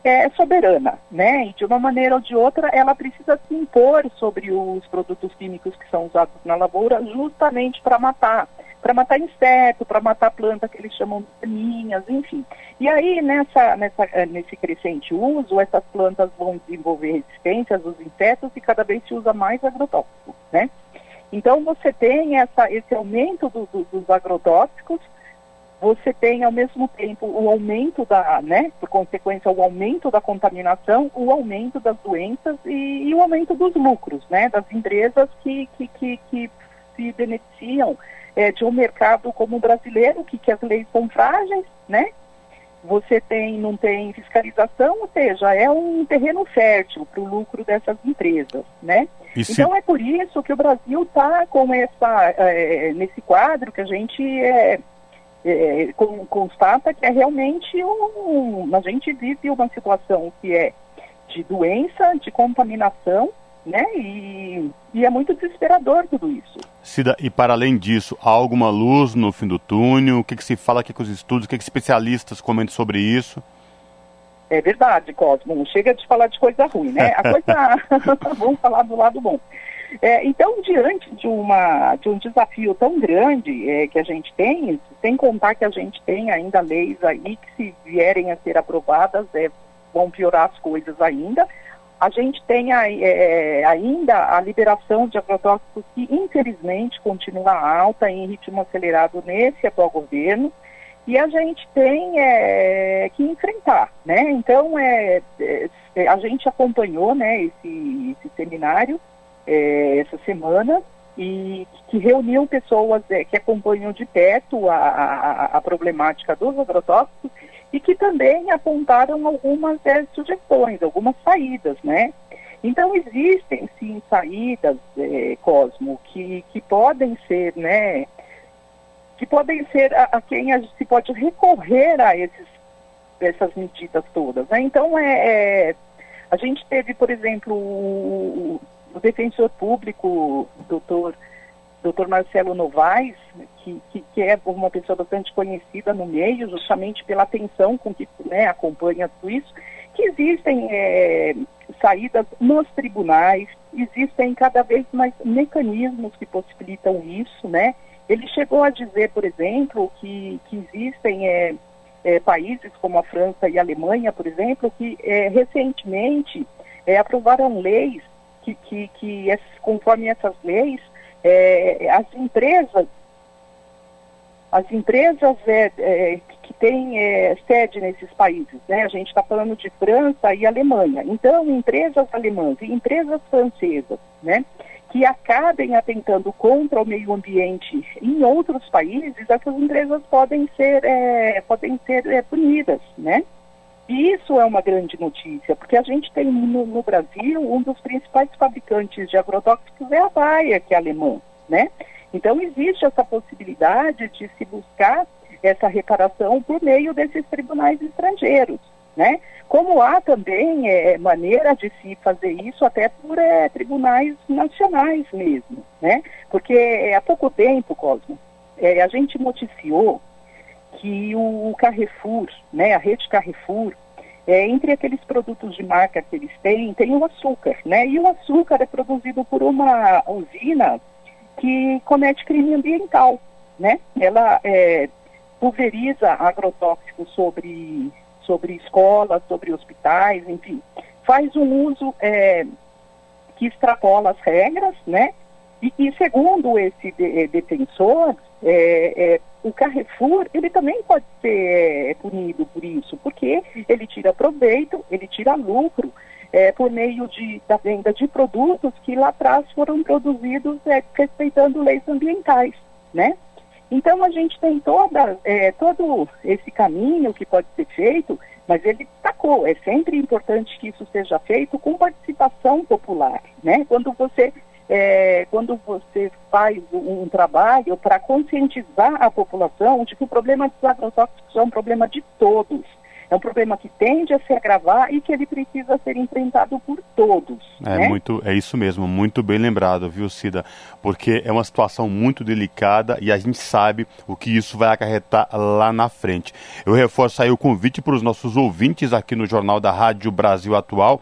é soberana, né? E de uma maneira ou de outra ela precisa se impor sobre os produtos químicos que são usados na lavoura justamente para matar para matar inseto, para matar planta que eles chamam de daninhas, enfim. E aí, nessa, nessa, eh, nesse crescente uso, essas plantas vão desenvolver resistências aos insetos e cada vez se usa mais agrotóxico, né? Então, você tem essa, esse aumento do, do, dos agrotóxicos, você tem, ao mesmo tempo, o aumento da, né, por consequência, o aumento da contaminação, o aumento das doenças e, e o aumento dos lucros, né, das empresas que, que, que, que se beneficiam é, de um mercado como o brasileiro, que, que as leis são frágeis, né? Você tem, não tem fiscalização, ou seja, é um terreno fértil para o lucro dessas empresas, né? Se... Então é por isso que o Brasil está com essa, é, nesse quadro que a gente é, é, constata que é realmente um, a gente vive uma situação que é de doença, de contaminação, né? E, e é muito desesperador tudo isso. Cida, e para além disso, há alguma luz no fim do túnel? O que, que se fala aqui com os estudos? O que, que especialistas comentam sobre isso? É verdade, Cosmo. Chega de falar de coisa ruim, né? A coisa. Vamos falar do lado bom. É, então, diante de, uma, de um desafio tão grande é, que a gente tem, sem contar que a gente tem ainda leis aí que, se vierem a ser aprovadas, é, vão piorar as coisas ainda. A gente tem é, ainda a liberação de agrotóxicos que, infelizmente, continua alta em ritmo acelerado nesse atual governo. E a gente tem é, que enfrentar, né? Então, é, é, a gente acompanhou né, esse, esse seminário é, essa semana e que reuniu pessoas é, que acompanham de perto a, a, a problemática dos agrotóxicos e que também apontaram algumas é, sugestões, algumas saídas, né? Então existem sim saídas, é, Cosmo, que, que podem ser, né? Que podem ser a, a quem se pode recorrer a esses, essas medidas todas. Né? Então é, é, a gente teve, por exemplo, o, o defensor público, doutor doutor Marcelo Novaes, que, que, que, é uma pessoa bastante conhecida no meio, justamente pela atenção com que né, acompanha tudo isso, que existem é, saídas nos tribunais, existem cada vez mais mecanismos que possibilitam isso, né? Ele chegou a dizer, por exemplo, que, que existem é, é, países como a França e a Alemanha, por exemplo, que é, recentemente é, aprovaram leis que, que, que, conforme essas leis, é, as empresas, as empresas é, é, que tem é, sede nesses países. Né? A gente está falando de França e Alemanha. Então, empresas alemãs e empresas francesas, né? que acabem atentando contra o meio ambiente em outros países, essas empresas podem ser, é, podem ser é, punidas, né? Isso é uma grande notícia, porque a gente tem no, no, Brasil um dos principais fabricantes de agrotóxicos é a Baia, que é alemã, né? Então existe essa possibilidade de se buscar essa reparação por meio desses tribunais estrangeiros, né? Como há também é, maneira de se fazer isso até por é, tribunais nacionais mesmo, né? Porque é, há pouco tempo, Cosmo, é, a gente noticiou que o Carrefour, né, a rede Carrefour, é, entre aqueles produtos de marca que eles têm, tem o açúcar, né? E o açúcar é produzido por uma usina que comete crime ambiental, né? Ela é, pulveriza agrotóxicos sobre sobre escolas, sobre hospitais, enfim, faz um uso é, que extrapola as regras, né? E, e segundo esse de, é, defensor, é, é, o Carrefour ele também pode ser é, punido por isso, porque ele tira proveito, ele tira lucro é, por meio de, da venda de produtos que lá atrás foram produzidos respeitando leis ambientais, né? Então a gente tem toda, é, todo esse caminho que pode ser feito, mas ele destacou, é sempre importante que isso seja feito com participação popular, né? Quando você é, quando você faz um, trabalho para conscientizar a população de que o problema dos agrotóxicos é um problema de todos, é um problema que tende a se agravar e que ele precisa ser enfrentado por todos. É né? muito, é isso mesmo, muito bem lembrado, viu, Cida? Porque é uma situação muito delicada e a gente sabe o que isso vai acarretar lá na frente. Eu reforço aí o convite para os nossos ouvintes aqui no Jornal da Rádio Brasil Atual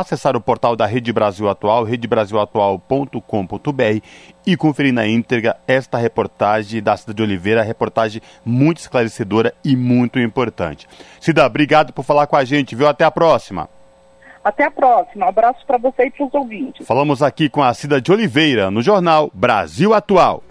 acessar o portal da Rede Brasil Atual, redebrasilatual.com.br e conferir na íntegra esta reportagem da Cida de Oliveira, reportagem muito esclarecedora e muito importante. Cida, obrigado por falar com a gente, viu? Até a próxima. Até a próxima. Um abraço para você e para os ouvintes. Falamos aqui com a Cida de Oliveira, no jornal Brasil Atual.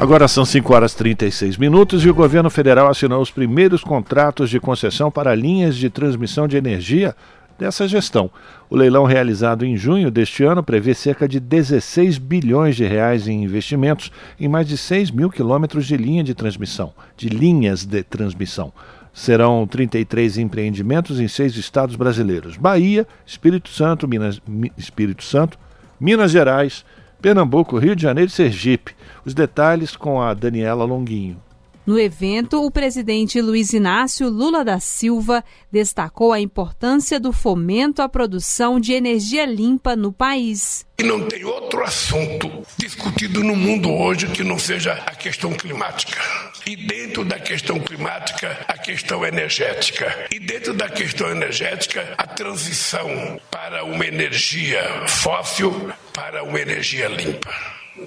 Agora são 5 horas e 36 minutos e o governo federal assinou os primeiros contratos de concessão para linhas de transmissão de energia dessa gestão. O leilão realizado em junho deste ano prevê cerca de 16 bilhões de reais em investimentos em mais de 6 mil quilômetros de linha de transmissão, de linhas de transmissão. Serão 33 empreendimentos em seis estados brasileiros: Bahia, Espírito Santo, Minas, Espírito Santo, Minas Gerais, Pernambuco, Rio de Janeiro e Sergipe. Os detalhes com a Daniela Longuinho. No evento, o presidente Luiz Inácio Lula da Silva destacou a importância do fomento à produção de energia limpa no país. E não tem outro assunto discutido no mundo hoje que não seja a questão climática. E dentro da questão climática, a questão energética. E dentro da questão energética, a transição para uma energia fóssil para uma energia limpa.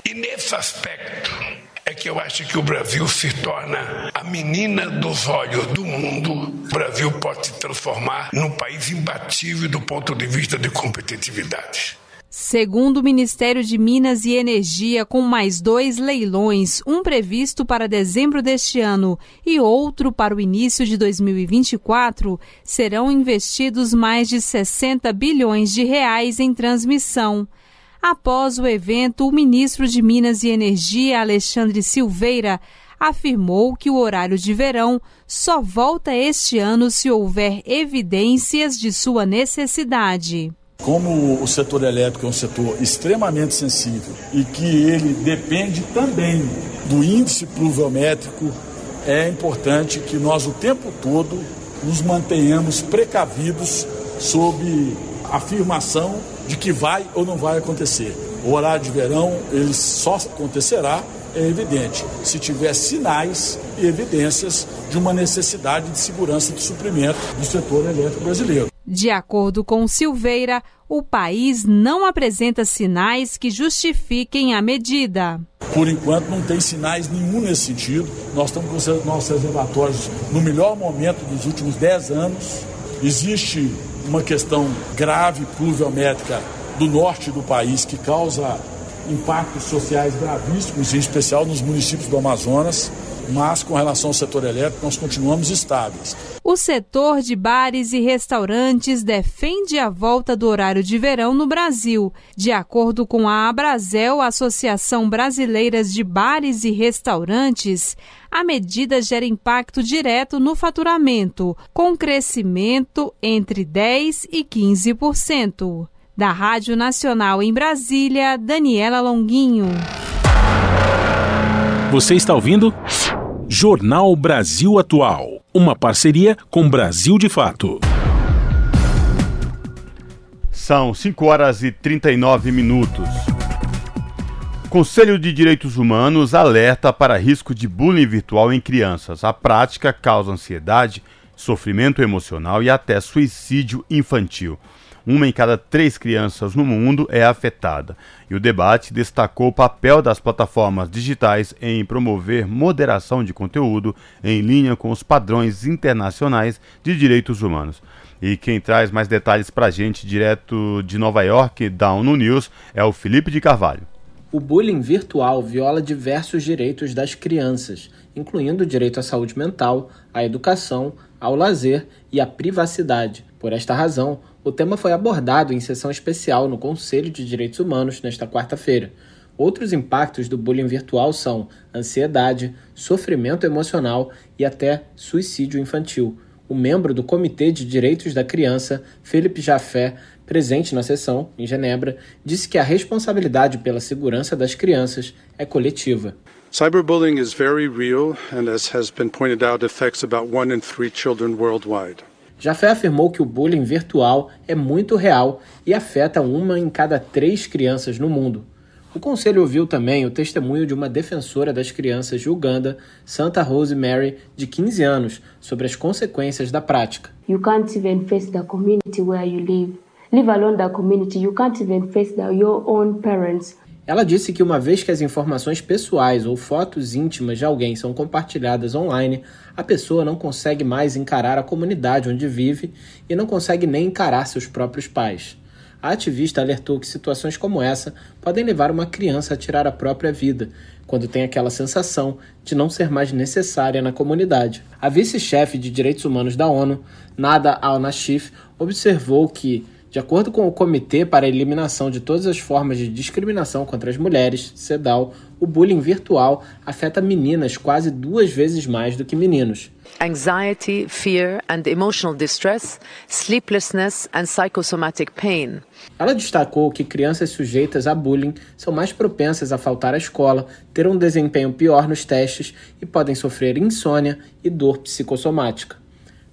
E nesse aspecto, é que eu acho que o Brasil se torna a menina dos olhos do mundo. O Brasil pode se transformar num país imbatível do ponto de vista de competitividade. Segundo o Ministério de Minas e Energia, com mais dois leilões, um previsto para dezembro deste ano e outro para o início de 2024, serão investidos mais de 60 bilhões de reais em transmissão. Após o evento, o ministro de Minas e Energia, Alexandre Silveira, afirmou que o horário de verão só volta este ano se houver evidências de sua necessidade. Como o setor elétrico é um setor extremamente sensível e que ele depende também do índice pluviométrico, é importante que nós o tempo todo nos mantenhamos precavidos sob afirmação de que vai ou não vai acontecer. O horário de verão ele só acontecerá, é evidente, se tiver sinais e evidências de uma necessidade de segurança de suprimento do setor elétrico brasileiro. De acordo com Silveira, o país não apresenta sinais que justifiquem a medida. Por enquanto, não tem sinais nenhum nesse sentido. Nós estamos com os nossos reservatórios no melhor momento dos últimos 10 anos. Existe uma questão grave pluviométrica do norte do país que causa impactos sociais gravíssimos, em especial nos municípios do Amazonas. Mas com relação ao setor elétrico nós continuamos estáveis. O setor de bares e restaurantes defende a volta do horário de verão no Brasil. De acordo com a Abrazel, Associação Brasileira de Bares e Restaurantes, a medida gera impacto direto no faturamento, com crescimento entre 10% e 15%. Da Rádio Nacional em Brasília, Daniela Longuinho. Você está ouvindo? Jornal Brasil Atual. Uma parceria com Brasil de Fato. São 5 horas e 39 minutos. Conselho de Direitos Humanos alerta para risco de bullying virtual em crianças. A prática causa ansiedade, sofrimento emocional e até suicídio infantil uma em cada três crianças no mundo é afetada. E o debate destacou o papel das plataformas digitais em promover moderação de conteúdo em linha com os padrões internacionais de direitos humanos. E quem traz mais detalhes para a gente direto de Nova York, da ONU News, é o Felipe de Carvalho. O bullying virtual viola diversos direitos das crianças, incluindo o direito à saúde mental, à educação, ao lazer e à privacidade. Por esta razão, o tema foi abordado em sessão especial no Conselho de Direitos Humanos nesta quarta-feira. Outros impactos do bullying virtual são ansiedade, sofrimento emocional e até suicídio infantil. O membro do Comitê de Direitos da Criança, Felipe Jafé, presente na sessão, em Genebra, disse que a responsabilidade pela segurança das crianças é coletiva. Cyberbullying is very real and as has been pointed out affects about one in three children worldwide. Jafé afirmou que o bullying virtual é muito real e afeta uma em cada três crianças no mundo. O conselho ouviu também o testemunho de uma defensora das crianças de Uganda, Santa Rose Mary, de 15 anos, sobre as consequências da prática. You can't even face the community where you live. Leave alone the community. You can't even face the, your own parents. Ela disse que uma vez que as informações pessoais ou fotos íntimas de alguém são compartilhadas online, a pessoa não consegue mais encarar a comunidade onde vive e não consegue nem encarar seus próprios pais. A ativista alertou que situações como essa podem levar uma criança a tirar a própria vida, quando tem aquela sensação de não ser mais necessária na comunidade. A vice-chefe de direitos humanos da ONU, Nada Al-Nashif, observou que de acordo com o Comitê para a Eliminação de Todas as Formas de Discriminação contra as Mulheres, CEDAW, o bullying virtual afeta meninas quase duas vezes mais do que meninos. Anxiety, fear and emotional distress, sleeplessness and psychosomatic pain. Ela destacou que crianças sujeitas a bullying são mais propensas a faltar à escola, ter um desempenho pior nos testes e podem sofrer insônia e dor psicossomática.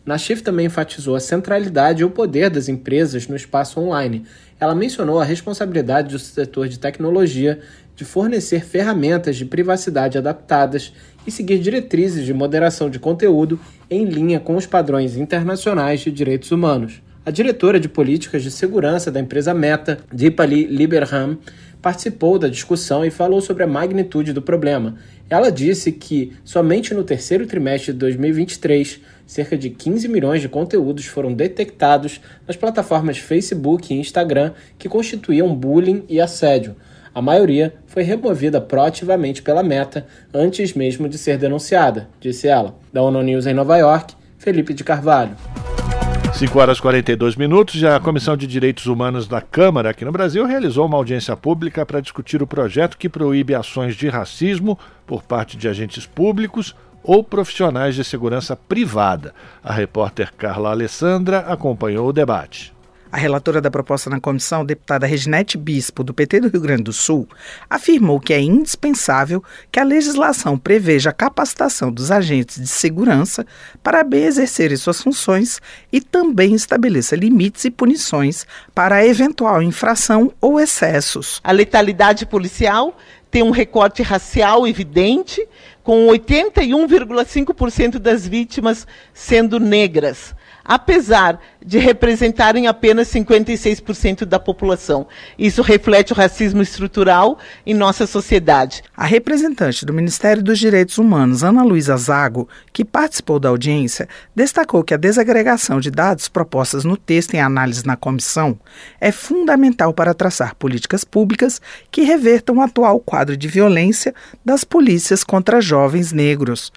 Nashif também enfatizou a centralidade e o poder das empresas no espaço online. Ela mencionou a responsabilidade do setor de tecnologia de fornecer ferramentas de privacidade adaptadas e seguir diretrizes de moderação de conteúdo em linha com os padrões internacionais de direitos humanos. A diretora de políticas de segurança da empresa Meta, Deepali Liberham, participou da discussão e falou sobre a magnitude do problema. Ela disse que somente no terceiro trimestre de 2023 cerca de 15 milhões de conteúdos foram detectados nas plataformas Facebook e Instagram que constituíam bullying e assédio. A maioria foi removida proativamente pela Meta antes mesmo de ser denunciada, disse ela. Da ONU News em Nova York, Felipe de Carvalho. 5 horas e 42 minutos. A Comissão de Direitos Humanos da Câmara aqui no Brasil realizou uma audiência pública para discutir o projeto que proíbe ações de racismo por parte de agentes públicos ou profissionais de segurança privada. A repórter Carla Alessandra acompanhou o debate. A relatora da proposta na comissão, deputada Reginete Bispo, do PT do Rio Grande do Sul, afirmou que é indispensável que a legislação preveja a capacitação dos agentes de segurança para bem exercerem suas funções e também estabeleça limites e punições para a eventual infração ou excessos. A letalidade policial tem um recorte racial evidente, com 81,5% das vítimas sendo negras. Apesar de representarem apenas 56% da população. Isso reflete o racismo estrutural em nossa sociedade. A representante do Ministério dos Direitos Humanos, Ana Luísa Zago, que participou da audiência, destacou que a desagregação de dados propostas no texto em análise na comissão é fundamental para traçar políticas públicas que revertam o atual quadro de violência das polícias contra jovens negros.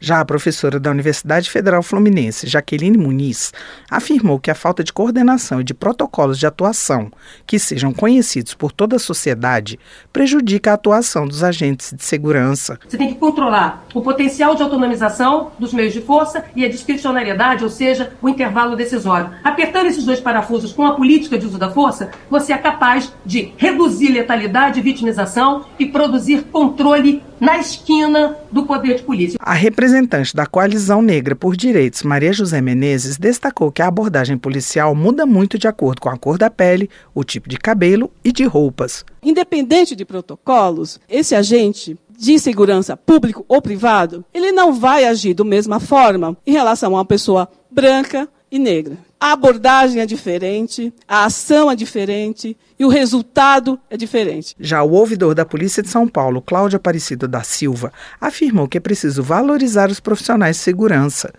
Já a professora da Universidade Federal Fluminense, Jaqueline Muniz, afirmou que a falta de coordenação e de protocolos de atuação que sejam conhecidos por toda a sociedade prejudica a atuação dos agentes de segurança. Você tem que controlar o potencial de autonomização dos meios de força e a discricionariedade, ou seja, o intervalo decisório. Apertando esses dois parafusos com a política de uso da força, você é capaz de reduzir letalidade e vitimização e produzir controle na esquina do poder de polícia. A representante da Coalizão Negra por Direitos, Maria José Menezes, destacou que a abordagem policial muda muito de acordo com a cor da pele, o tipo de cabelo e de roupas. Independente de protocolos, esse agente de segurança público ou privado, ele não vai agir da mesma forma em relação a uma pessoa branca e negra. A abordagem é diferente, a ação é diferente e o resultado é diferente. Já o ouvidor da Polícia de São Paulo, Cláudio Aparecido da Silva, afirmou que é preciso valorizar os profissionais de segurança.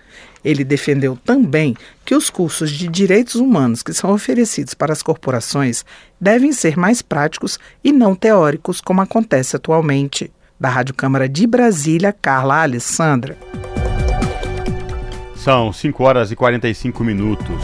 Ele defendeu também que os cursos de direitos humanos que são oferecidos para as corporações devem ser mais práticos e não teóricos, como acontece atualmente. Da Rádio Câmara de Brasília, Carla Alessandra. São 5 horas e 45 minutos.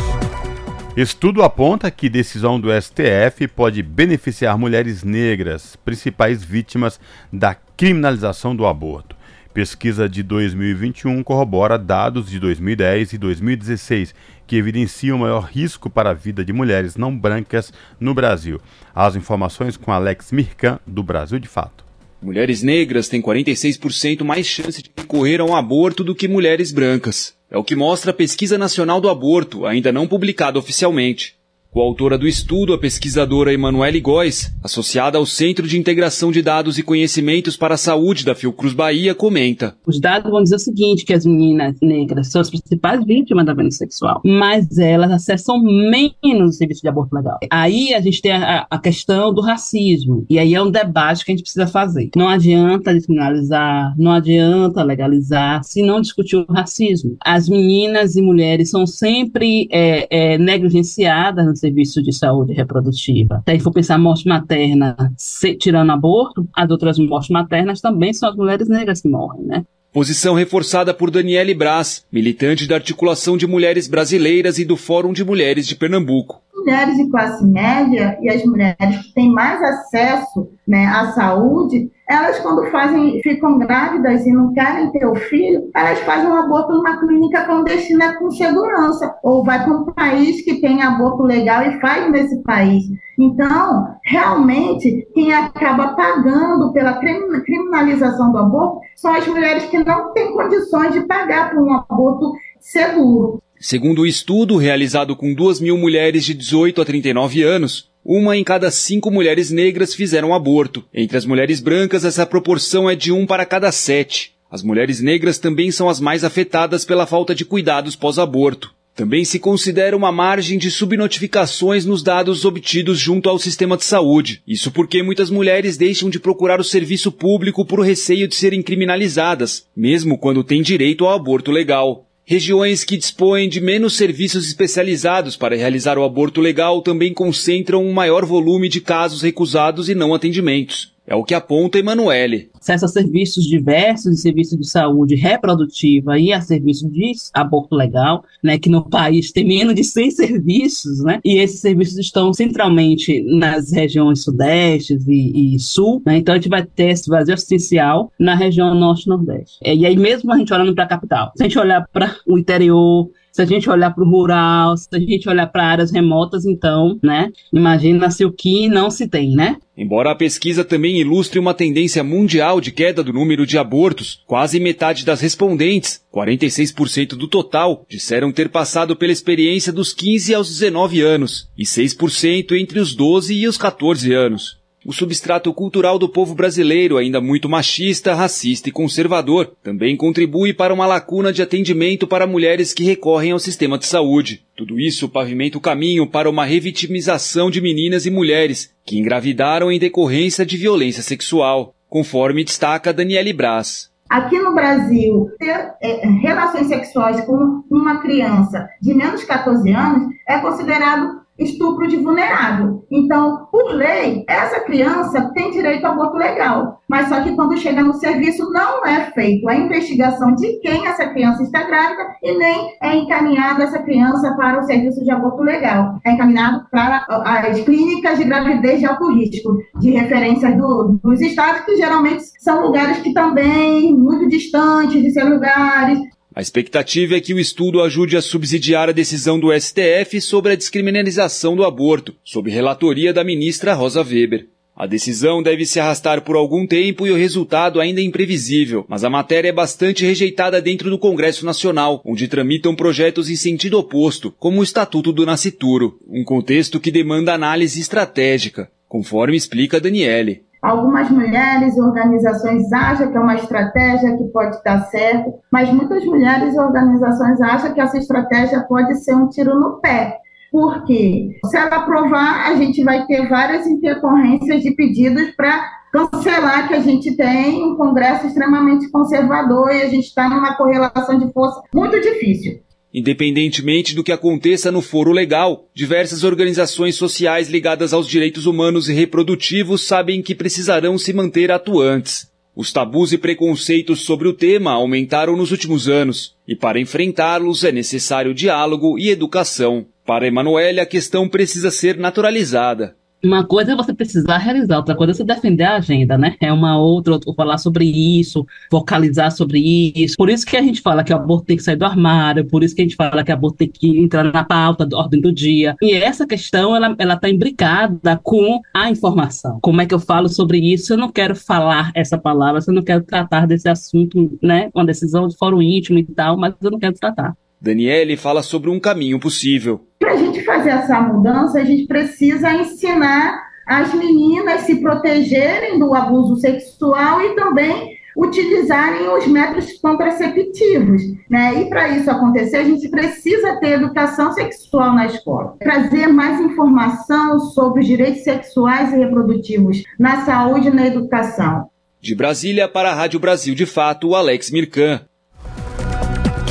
Estudo aponta que decisão do STF pode beneficiar mulheres negras, principais vítimas da criminalização do aborto. Pesquisa de 2021 corrobora dados de 2010 e 2016, que evidenciam o maior risco para a vida de mulheres não brancas no Brasil. As informações com Alex Mirkan, do Brasil de Fato. Mulheres negras têm 46% mais chance de recorrer a um aborto do que mulheres brancas. É o que mostra a Pesquisa Nacional do Aborto, ainda não publicada oficialmente. Coautora do estudo, a pesquisadora Emanuele Góes, associada ao Centro de Integração de Dados e Conhecimentos para a Saúde da Fiocruz Bahia, comenta. Os dados vão dizer o seguinte, que as meninas negras são as principais vítimas da violência sexual, mas elas acessam menos o serviço de aborto legal. Aí a gente tem a, a questão do racismo, e aí é um debate que a gente precisa fazer. Não adianta descriminalizar, não adianta legalizar, se não discutir o racismo. As meninas e mulheres são sempre é, é, negligenciadas serviço de saúde reprodutiva. Se for pensar morte materna, se, tirando aborto, as outras mortes maternas também são as mulheres negras que morrem, né? Posição reforçada por Daniele Braz, militante da Articulação de Mulheres Brasileiras e do Fórum de Mulheres de Pernambuco. Mulheres de classe média e as mulheres que têm mais acesso né, à saúde, elas quando fazem, ficam grávidas e não querem ter o filho, elas fazem um aborto numa clínica clandestina com segurança, ou vai para um país que tem aborto legal e faz nesse país. Então, realmente, quem acaba pagando pela criminalização do aborto são as mulheres que não têm condições de pagar por um aborto seguro. Segundo o estudo realizado com 2 mil mulheres de 18 a 39 anos, uma em cada cinco mulheres negras fizeram aborto. Entre as mulheres brancas, essa proporção é de um para cada sete. As mulheres negras também são as mais afetadas pela falta de cuidados pós-aborto. Também se considera uma margem de subnotificações nos dados obtidos junto ao sistema de saúde. Isso porque muitas mulheres deixam de procurar o serviço público por receio de serem criminalizadas, mesmo quando têm direito ao aborto legal. Regiões que dispõem de menos serviços especializados para realizar o aborto legal também concentram um maior volume de casos recusados e não atendimentos. É o que aponta Emanuele. Acesso a serviços diversos, serviços de saúde reprodutiva e a serviço de aborto legal, né, que no país tem menos de 100 serviços, né, e esses serviços estão centralmente nas regiões sudeste e, e sul, né, então a gente vai ter esse vazio assistencial na região norte e nordeste. E aí mesmo a gente olhando para a capital, se a gente olhar para o interior, se a gente olhar para o rural, se a gente olhar para áreas remotas, então, né, imagina-se o que não se tem, né? Embora a pesquisa também ilustre uma tendência mundial de queda do número de abortos, quase metade das respondentes, 46% do total, disseram ter passado pela experiência dos 15 aos 19 anos e 6% entre os 12 e os 14 anos. O substrato cultural do povo brasileiro, ainda muito machista, racista e conservador, também contribui para uma lacuna de atendimento para mulheres que recorrem ao sistema de saúde. Tudo isso pavimenta o caminho para uma revitimização de meninas e mulheres que engravidaram em decorrência de violência sexual, conforme destaca Daniele Braz. Aqui no Brasil, ter é, relações sexuais com uma criança de menos de 14 anos é considerado estupro de vulnerável. Então, por lei, essa criança tem direito ao aborto legal. Mas só que quando chega no serviço, não é feito a investigação de quem essa criança está grávida e nem é encaminhada essa criança para o serviço de aborto legal. É encaminhado para as clínicas de gravidez de alto risco, de referência do, dos estados, que geralmente são lugares que também muito distantes de seus lugares, a expectativa é que o estudo ajude a subsidiar a decisão do STF sobre a descriminalização do aborto, sob relatoria da ministra Rosa Weber. A decisão deve se arrastar por algum tempo e o resultado ainda é imprevisível, mas a matéria é bastante rejeitada dentro do Congresso Nacional, onde tramitam projetos em sentido oposto, como o Estatuto do Nascituro, um contexto que demanda análise estratégica, conforme explica Daniele. Algumas mulheres e organizações acham que é uma estratégia que pode dar certo, mas muitas mulheres e organizações acham que essa estratégia pode ser um tiro no pé. Porque se ela aprovar, a gente vai ter várias intercorrências de pedidos para cancelar que a gente tem um Congresso extremamente conservador e a gente está numa correlação de força muito difícil. Independentemente do que aconteça no foro legal, diversas organizações sociais ligadas aos direitos humanos e reprodutivos sabem que precisarão se manter atuantes. Os tabus e preconceitos sobre o tema aumentaram nos últimos anos, e para enfrentá-los é necessário diálogo e educação. Para Emanuele, a questão precisa ser naturalizada. Uma coisa é você precisar realizar, outra coisa é você defender a agenda, né? É uma outra, falar sobre isso, focalizar sobre isso. Por isso que a gente fala que o aborto tem que sair do armário, por isso que a gente fala que o aborto tem que entrar na pauta, da ordem do dia. E essa questão, ela, ela tá imbricada com a informação. Como é que eu falo sobre isso? Eu não quero falar essa palavra, eu não quero tratar desse assunto, né? Uma decisão de fórum íntimo e tal, mas eu não quero tratar. Daniele fala sobre um caminho possível. Para a gente fazer essa mudança, a gente precisa ensinar as meninas se protegerem do abuso sexual e também utilizarem os métodos contraceptivos. Né? E para isso acontecer, a gente precisa ter educação sexual na escola, trazer mais informação sobre os direitos sexuais e reprodutivos na saúde e na educação. De Brasília para a Rádio Brasil de Fato, Alex Mirkan.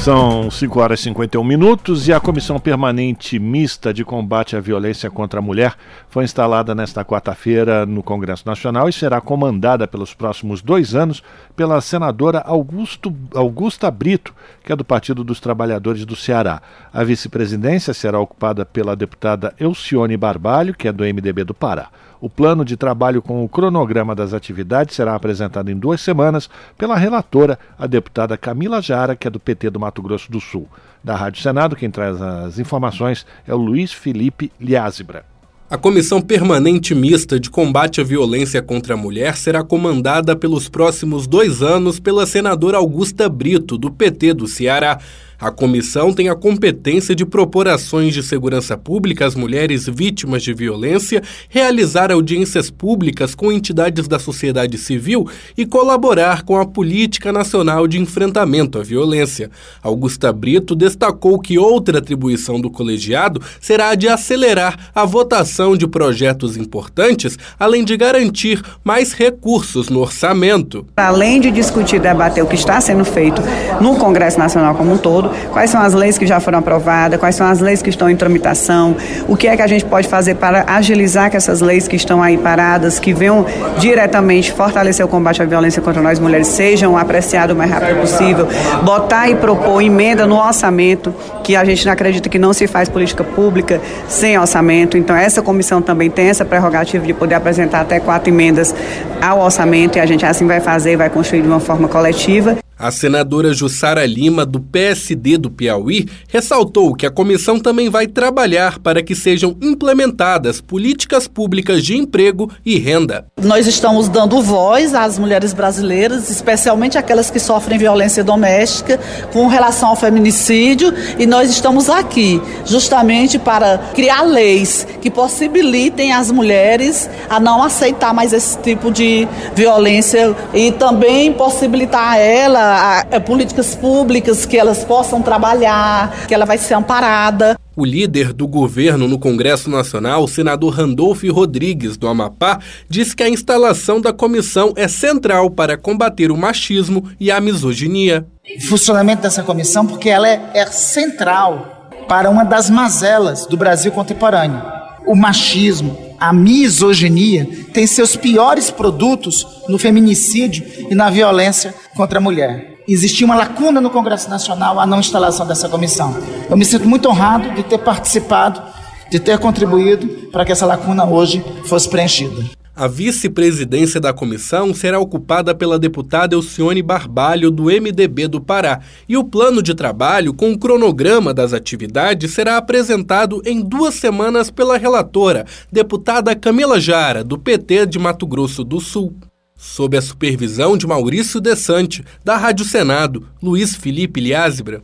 São 5 horas e 51 minutos e a Comissão Permanente Mista de Combate à Violência contra a Mulher foi instalada nesta quarta-feira no Congresso Nacional e será comandada pelos próximos dois anos pela senadora Augusto, Augusta Brito, que é do Partido dos Trabalhadores do Ceará. A vice-presidência será ocupada pela deputada Elcione Barbalho, que é do MDB do Pará. O plano de trabalho com o cronograma das atividades será apresentado em duas semanas pela relatora, a deputada Camila Jara, que é do PT do Mato Grosso do Sul. Da Rádio Senado, quem traz as informações é o Luiz Felipe Liázebra. A Comissão Permanente Mista de Combate à Violência contra a Mulher será comandada pelos próximos dois anos pela senadora Augusta Brito, do PT do Ceará. A comissão tem a competência de propor ações de segurança pública às mulheres vítimas de violência, realizar audiências públicas com entidades da sociedade civil e colaborar com a política nacional de enfrentamento à violência. Augusta Brito destacou que outra atribuição do colegiado será a de acelerar a votação de projetos importantes, além de garantir mais recursos no orçamento. Além de discutir e debater o que está sendo feito no Congresso Nacional como um todo, quais são as leis que já foram aprovadas, quais são as leis que estão em tramitação, o que é que a gente pode fazer para agilizar que essas leis que estão aí paradas, que venham diretamente fortalecer o combate à violência contra nós mulheres, sejam apreciadas o mais rápido possível, botar e propor emenda no orçamento, que a gente acredita que não se faz política pública sem orçamento. Então, essa comissão também tem essa prerrogativa de poder apresentar até quatro emendas ao orçamento e a gente assim vai fazer, vai construir de uma forma coletiva. A senadora Jussara Lima, do PSD do Piauí, ressaltou que a comissão também vai trabalhar para que sejam implementadas políticas públicas de emprego e renda. Nós estamos dando voz às mulheres brasileiras, especialmente aquelas que sofrem violência doméstica, com relação ao feminicídio, e nós estamos aqui justamente para criar leis que possibilitem as mulheres a não aceitar mais esse tipo de violência e também possibilitar a ela a, a, políticas públicas que elas possam trabalhar, que ela vai ser amparada. O líder do governo no Congresso Nacional, o senador Randolfo Rodrigues, do Amapá, disse que a instalação da comissão é central para combater o machismo e a misoginia. O funcionamento dessa comissão, porque ela é, é central para uma das mazelas do Brasil contemporâneo: o machismo, a misoginia tem seus piores produtos no feminicídio e na violência contra a mulher. Existia uma lacuna no Congresso Nacional a não instalação dessa comissão. Eu me sinto muito honrado de ter participado, de ter contribuído para que essa lacuna hoje fosse preenchida. A vice-presidência da comissão será ocupada pela deputada Elcione Barbalho, do MDB do Pará, e o plano de trabalho com o cronograma das atividades será apresentado em duas semanas pela relatora, deputada Camila Jara, do PT de Mato Grosso do Sul. Sob a supervisão de Maurício Desante, da Rádio Senado, Luiz Felipe Liázebra.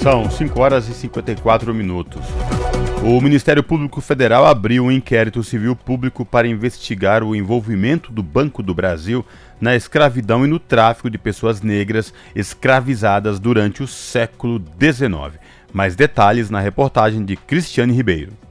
São 5 horas e 54 minutos. O Ministério Público Federal abriu um inquérito civil público para investigar o envolvimento do Banco do Brasil na escravidão e no tráfico de pessoas negras escravizadas durante o século XIX. Mais detalhes na reportagem de Cristiane Ribeiro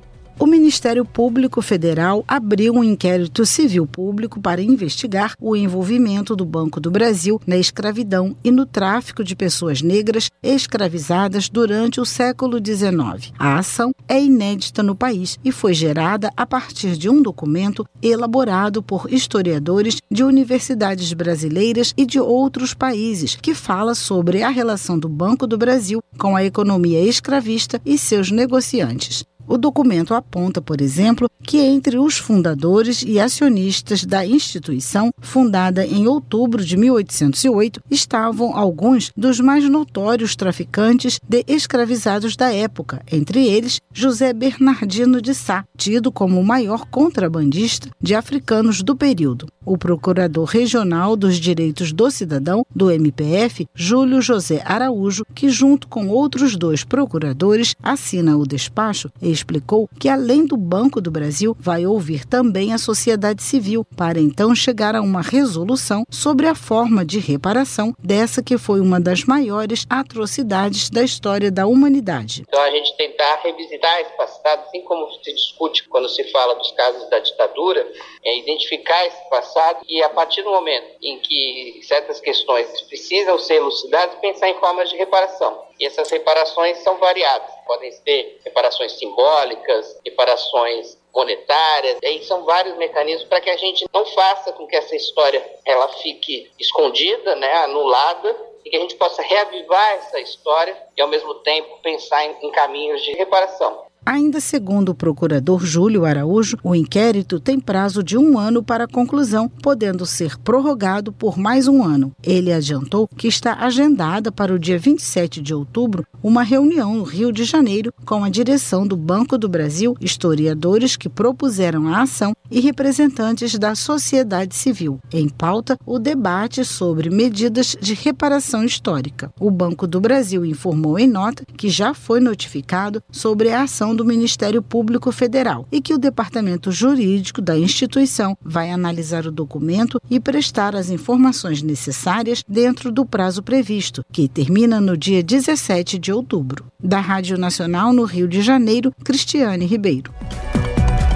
o Ministério Público Federal abriu um inquérito civil público para investigar o envolvimento do Banco do Brasil na escravidão e no tráfico de pessoas negras escravizadas durante o século XIX. A ação é inédita no país e foi gerada a partir de um documento elaborado por historiadores de universidades brasileiras e de outros países, que fala sobre a relação do Banco do Brasil com a economia escravista e seus negociantes. O documento aponta, por exemplo, que entre os fundadores e acionistas da instituição, fundada em outubro de 1808, estavam alguns dos mais notórios traficantes de escravizados da época, entre eles José Bernardino de Sá, tido como o maior contrabandista de africanos do período. O procurador regional dos direitos do cidadão do MPF, Júlio José Araújo, que junto com outros dois procuradores assina o despacho, explicou que além do Banco do Brasil vai ouvir também a sociedade civil para então chegar a uma resolução sobre a forma de reparação dessa que foi uma das maiores atrocidades da história da humanidade. Então a gente tentar revisitar esse passado, assim como se discute quando se fala dos casos da ditadura, é identificar esse passado e a partir do momento em que certas questões precisam ser elucidadas, pensar em formas de reparação. E essas reparações são variadas. Podem ser reparações simbólicas, reparações monetárias. Aí são vários mecanismos para que a gente não faça com que essa história ela fique escondida, né, anulada, e que a gente possa reavivar essa história e ao mesmo tempo pensar em, em caminhos de reparação. Ainda segundo o procurador Júlio Araújo, o inquérito tem prazo de um ano para conclusão, podendo ser prorrogado por mais um ano. Ele adiantou que está agendada para o dia 27 de outubro uma reunião no Rio de Janeiro com a direção do Banco do Brasil, historiadores que propuseram a ação e representantes da sociedade civil. Em pauta, o debate sobre medidas de reparação histórica. O Banco do Brasil informou em nota que já foi notificado sobre a ação do Ministério Público Federal e que o departamento jurídico da instituição vai analisar o documento e prestar as informações necessárias dentro do prazo previsto, que termina no dia 17 de outubro. Da Rádio Nacional no Rio de Janeiro, Cristiane Ribeiro.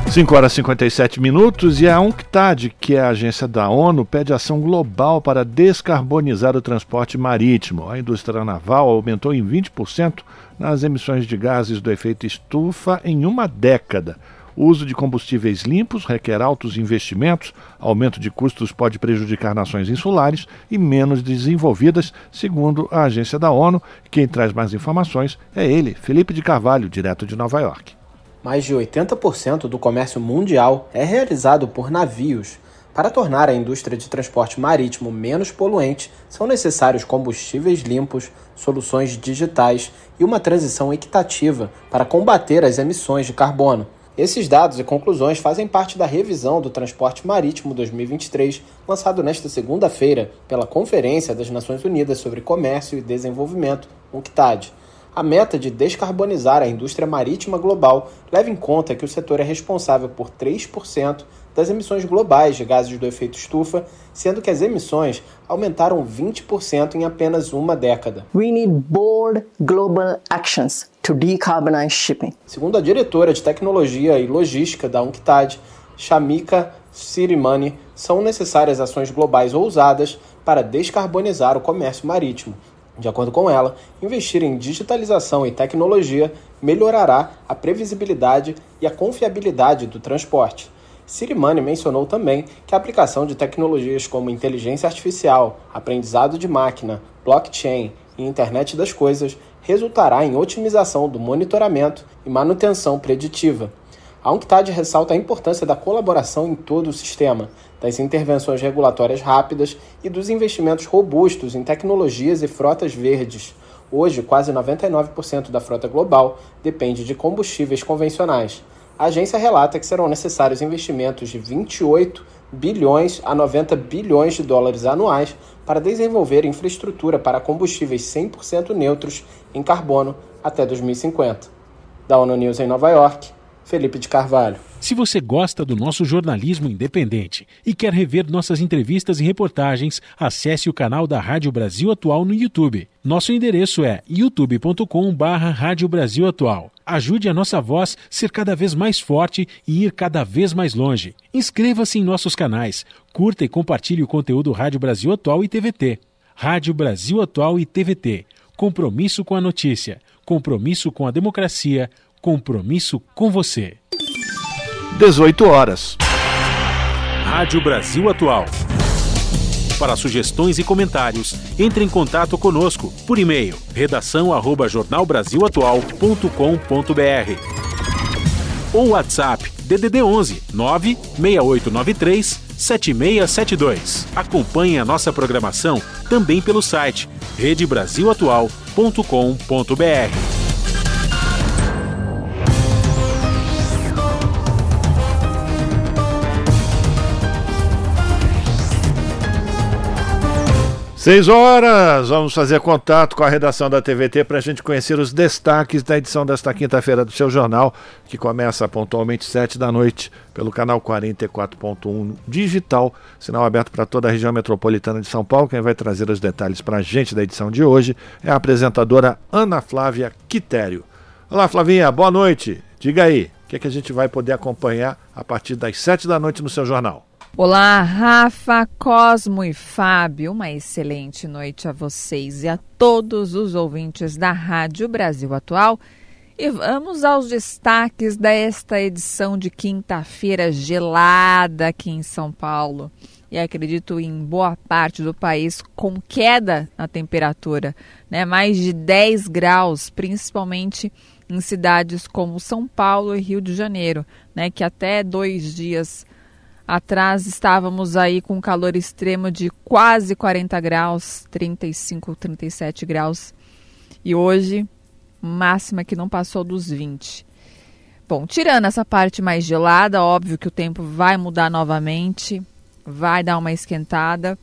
5 horas e 57 minutos e a UNCTAD, que é a agência da ONU, pede ação global para descarbonizar o transporte marítimo. A indústria naval aumentou em 20% nas emissões de gases do efeito estufa em uma década. O uso de combustíveis limpos requer altos investimentos, aumento de custos pode prejudicar nações insulares e menos desenvolvidas, segundo a agência da ONU. Quem traz mais informações é ele, Felipe de Carvalho, direto de Nova York. Mais de 80% do comércio mundial é realizado por navios. Para tornar a indústria de transporte marítimo menos poluente, são necessários combustíveis limpos, soluções digitais e uma transição equitativa para combater as emissões de carbono. Esses dados e conclusões fazem parte da revisão do Transporte Marítimo 2023, lançado nesta segunda-feira pela Conferência das Nações Unidas sobre Comércio e Desenvolvimento, UNCTAD. A meta de descarbonizar a indústria marítima global leva em conta que o setor é responsável por 3% das emissões globais de gases do efeito estufa, sendo que as emissões aumentaram 20% em apenas uma década. We need bold global actions to decarbonize shipping. Segundo a diretora de tecnologia e logística da UNCTAD, Shamika Sirimani, são necessárias ações globais ousadas para descarbonizar o comércio marítimo. De acordo com ela, investir em digitalização e tecnologia melhorará a previsibilidade e a confiabilidade do transporte. Sirimani mencionou também que a aplicação de tecnologias como inteligência artificial, aprendizado de máquina, blockchain e internet das coisas resultará em otimização do monitoramento e manutenção preditiva. A UNCTAD ressalta a importância da colaboração em todo o sistema, das intervenções regulatórias rápidas e dos investimentos robustos em tecnologias e frotas verdes. Hoje, quase 99% da frota global depende de combustíveis convencionais a agência relata que serão necessários investimentos de 28 bilhões a 90 bilhões de dólares anuais para desenvolver infraestrutura para combustíveis 100% neutros em carbono até 2050. Da ONU News em Nova York, Felipe de Carvalho. Se você gosta do nosso jornalismo independente e quer rever nossas entrevistas e reportagens, acesse o canal da Rádio Brasil Atual no YouTube. Nosso endereço é youtube.com/barra Rádio Brasil Atual. Ajude a nossa voz ser cada vez mais forte e ir cada vez mais longe. Inscreva-se em nossos canais, curta e compartilhe o conteúdo Rádio Brasil Atual e TVT. Rádio Brasil Atual e TVT. Compromisso com a notícia, compromisso com a democracia, compromisso com você. 18 horas. Rádio Brasil Atual. Para sugestões e comentários, entre em contato conosco por e-mail redação@jornalbrasilatual.com.br ou WhatsApp DDD 11 96893 7672. Acompanhe a nossa programação também pelo site redebrasilatual.com.br. 6 horas, vamos fazer contato com a redação da TVT para a gente conhecer os destaques da edição desta quinta-feira do seu jornal, que começa pontualmente 7 da noite pelo canal 44.1 digital, sinal aberto para toda a região metropolitana de São Paulo. Quem vai trazer os detalhes para a gente da edição de hoje é a apresentadora Ana Flávia Quitério. Olá, Flavinha, boa noite. Diga aí, o que, é que a gente vai poder acompanhar a partir das 7 da noite no seu jornal? Olá, Rafa, Cosmo e Fábio. Uma excelente noite a vocês e a todos os ouvintes da Rádio Brasil Atual. E vamos aos destaques desta edição de quinta-feira gelada aqui em São Paulo. E acredito em boa parte do país com queda na temperatura, né? Mais de 10 graus, principalmente em cidades como São Paulo e Rio de Janeiro, né? Que até dois dias Atrás estávamos aí com calor extremo de quase 40 graus, 35, 37 graus. E hoje, máxima que não passou dos 20. Bom, tirando essa parte mais gelada, óbvio que o tempo vai mudar novamente, vai dar uma esquentada.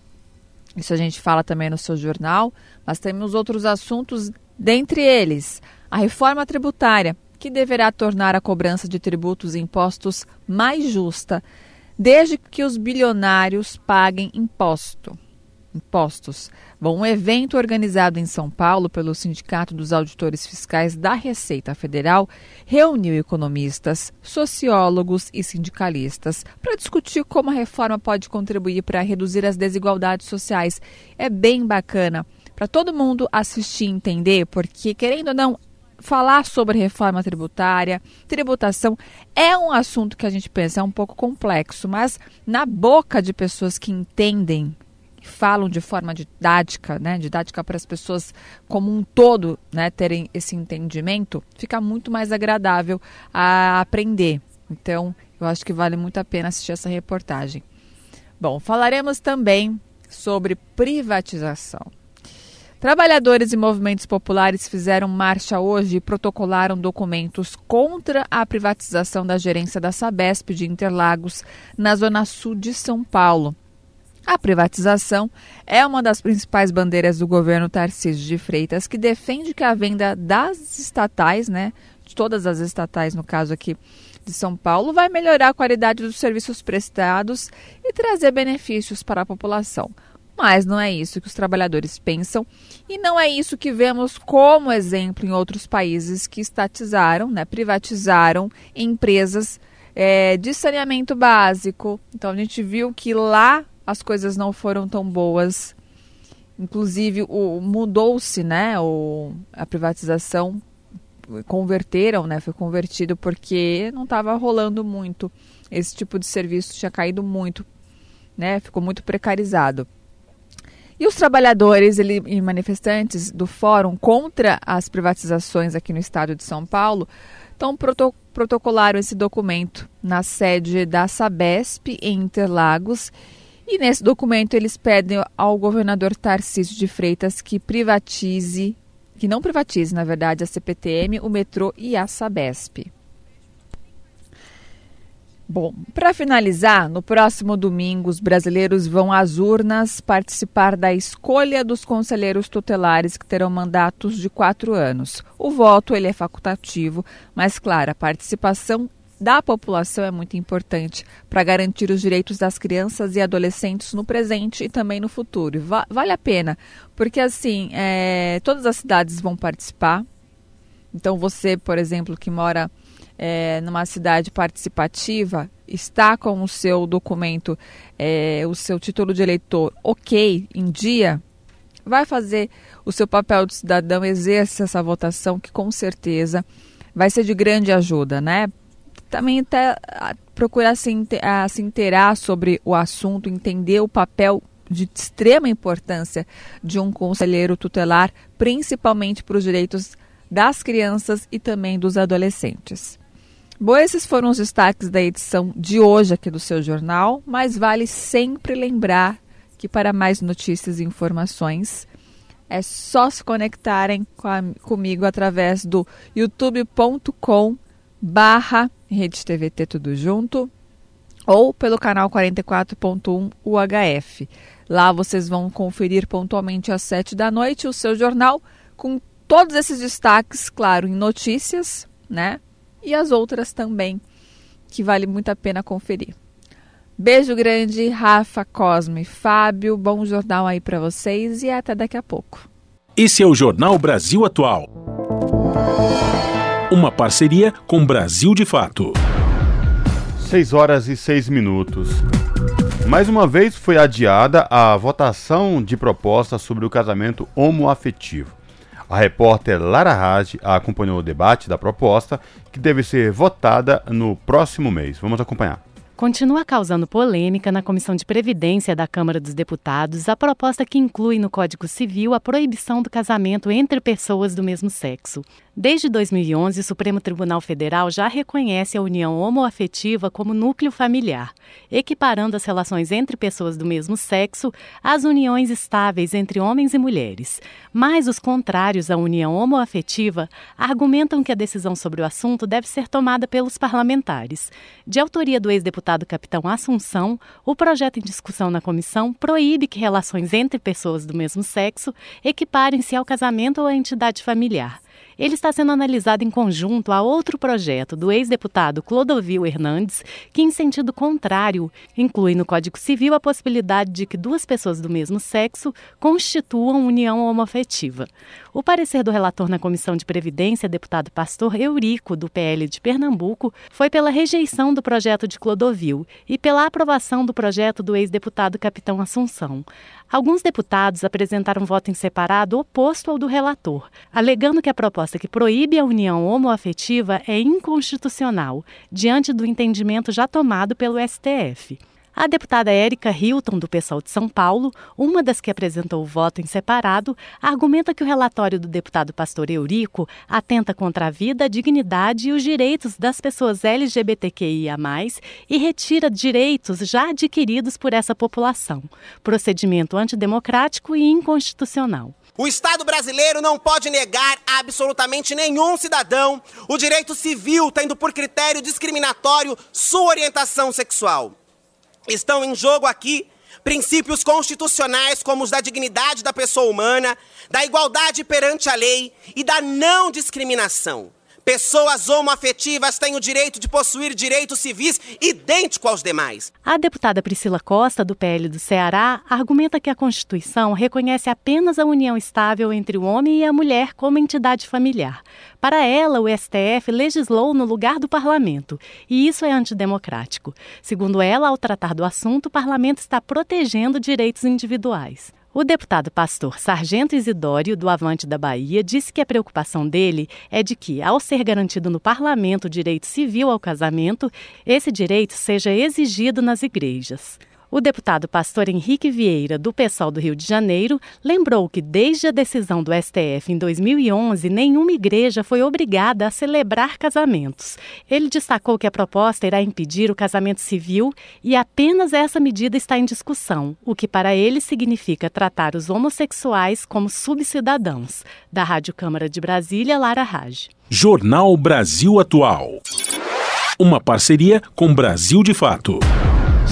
Isso a gente fala também no seu jornal, mas temos outros assuntos, dentre eles a reforma tributária, que deverá tornar a cobrança de tributos e impostos mais justa desde que os bilionários paguem imposto. Impostos. Bom, um evento organizado em São Paulo pelo Sindicato dos Auditores Fiscais da Receita Federal reuniu economistas, sociólogos e sindicalistas para discutir como a reforma pode contribuir para reduzir as desigualdades sociais. É bem bacana para todo mundo assistir e entender, porque, querendo ou não, falar sobre reforma tributária, tributação, é um assunto que a gente pensa é um pouco complexo, mas na boca de pessoas que entendem, falam de forma didática, né, didática para as pessoas como um todo, né, terem esse entendimento, fica muito mais agradável a aprender. Então, eu acho que vale muito a pena assistir essa reportagem. Bom, falaremos também sobre privatização. Trabalhadores e movimentos populares fizeram marcha hoje e protocolaram documentos contra a privatização da gerência da Sabesp de Interlagos, na zona sul de São Paulo. A privatização é uma das principais bandeiras do governo Tarcísio de Freitas, que defende que a venda das estatais, né, de todas as estatais, no caso aqui de São Paulo, vai melhorar a qualidade dos serviços prestados e trazer benefícios para a população. Mas não é isso que os trabalhadores pensam e não é isso que vemos como exemplo em outros países que estatizaram, né, privatizaram empresas é, de saneamento básico. Então a gente viu que lá as coisas não foram tão boas. Inclusive mudou-se, né, o, a privatização converteram, né, foi convertido porque não estava rolando muito esse tipo de serviço tinha caído muito, né, ficou muito precarizado. E os trabalhadores ele, e manifestantes do Fórum contra as privatizações aqui no estado de São Paulo então proto protocolaram esse documento na sede da Sabesp em Interlagos. E nesse documento eles pedem ao governador Tarcísio de Freitas que privatize, que não privatize, na verdade, a CPTM, o metrô e a Sabesp. Bom, para finalizar, no próximo domingo, os brasileiros vão às urnas participar da escolha dos conselheiros tutelares que terão mandatos de quatro anos. O voto ele é facultativo, mas, claro, a participação da população é muito importante para garantir os direitos das crianças e adolescentes no presente e também no futuro. Va vale a pena, porque assim, é, todas as cidades vão participar. Então, você, por exemplo, que mora é, numa cidade participativa, está com o seu documento, é, o seu título de eleitor ok em dia, vai fazer o seu papel de cidadão, exerce essa votação que com certeza vai ser de grande ajuda, né? Também até procurar se, se inteirar sobre o assunto, entender o papel de extrema importância de um conselheiro tutelar, principalmente para os direitos das crianças e também dos adolescentes. Bom, esses foram os destaques da edição de hoje aqui do seu jornal, mas vale sempre lembrar que para mais notícias e informações é só se conectarem com a, comigo através do youtube.com barra RedeTVT tudo junto ou pelo canal 44.1 UHF. Lá vocês vão conferir pontualmente às 7 da noite o seu jornal com todos esses destaques, claro, em notícias, né? E as outras também, que vale muito a pena conferir. Beijo grande, Rafa, Cosme, Fábio, bom jornal aí para vocês e até daqui a pouco. Esse é o Jornal Brasil Atual. Uma parceria com Brasil de Fato. 6 horas e 6 minutos. Mais uma vez foi adiada a votação de proposta sobre o casamento homoafetivo. A repórter Lara Raj acompanhou o debate da proposta, que deve ser votada no próximo mês. Vamos acompanhar. Continua causando polêmica na Comissão de Previdência da Câmara dos Deputados a proposta que inclui no Código Civil a proibição do casamento entre pessoas do mesmo sexo. Desde 2011, o Supremo Tribunal Federal já reconhece a união homoafetiva como núcleo familiar, equiparando as relações entre pessoas do mesmo sexo às uniões estáveis entre homens e mulheres. Mas os contrários à união homoafetiva argumentam que a decisão sobre o assunto deve ser tomada pelos parlamentares. De autoria do ex-deputado Capitão Assunção, o projeto em discussão na comissão proíbe que relações entre pessoas do mesmo sexo equiparem-se ao casamento ou à entidade familiar. Ele está sendo analisado em conjunto a outro projeto do ex-deputado Clodovil Hernandes, que, em sentido contrário, inclui no Código Civil a possibilidade de que duas pessoas do mesmo sexo constituam união homoafetiva. O parecer do relator na Comissão de Previdência, deputado Pastor Eurico, do PL de Pernambuco, foi pela rejeição do projeto de Clodovil e pela aprovação do projeto do ex-deputado Capitão Assunção. Alguns deputados apresentaram voto em separado oposto ao do relator, alegando que a proposta que proíbe a união homoafetiva é inconstitucional, diante do entendimento já tomado pelo STF. A deputada Érica Hilton, do PSOL de São Paulo, uma das que apresentou o voto em separado, argumenta que o relatório do deputado pastor Eurico atenta contra a vida, a dignidade e os direitos das pessoas LGBTQIA, e retira direitos já adquiridos por essa população. Procedimento antidemocrático e inconstitucional. O Estado brasileiro não pode negar a absolutamente nenhum cidadão o direito civil, tendo por critério discriminatório sua orientação sexual. Estão em jogo aqui princípios constitucionais como os da dignidade da pessoa humana, da igualdade perante a lei e da não discriminação. Pessoas homoafetivas têm o direito de possuir direitos civis idênticos aos demais. A deputada Priscila Costa, do PL do Ceará, argumenta que a Constituição reconhece apenas a união estável entre o homem e a mulher como entidade familiar. Para ela, o STF legislou no lugar do parlamento, e isso é antidemocrático. Segundo ela, ao tratar do assunto, o parlamento está protegendo direitos individuais. O deputado pastor Sargento Isidório, do Avante da Bahia, disse que a preocupação dele é de que, ao ser garantido no parlamento o direito civil ao casamento, esse direito seja exigido nas igrejas. O deputado pastor Henrique Vieira, do PSOL do Rio de Janeiro, lembrou que desde a decisão do STF em 2011, nenhuma igreja foi obrigada a celebrar casamentos. Ele destacou que a proposta irá impedir o casamento civil e apenas essa medida está em discussão, o que para ele significa tratar os homossexuais como subcidadãos. Da Rádio Câmara de Brasília, Lara Raj. Jornal Brasil Atual. Uma parceria com Brasil de Fato.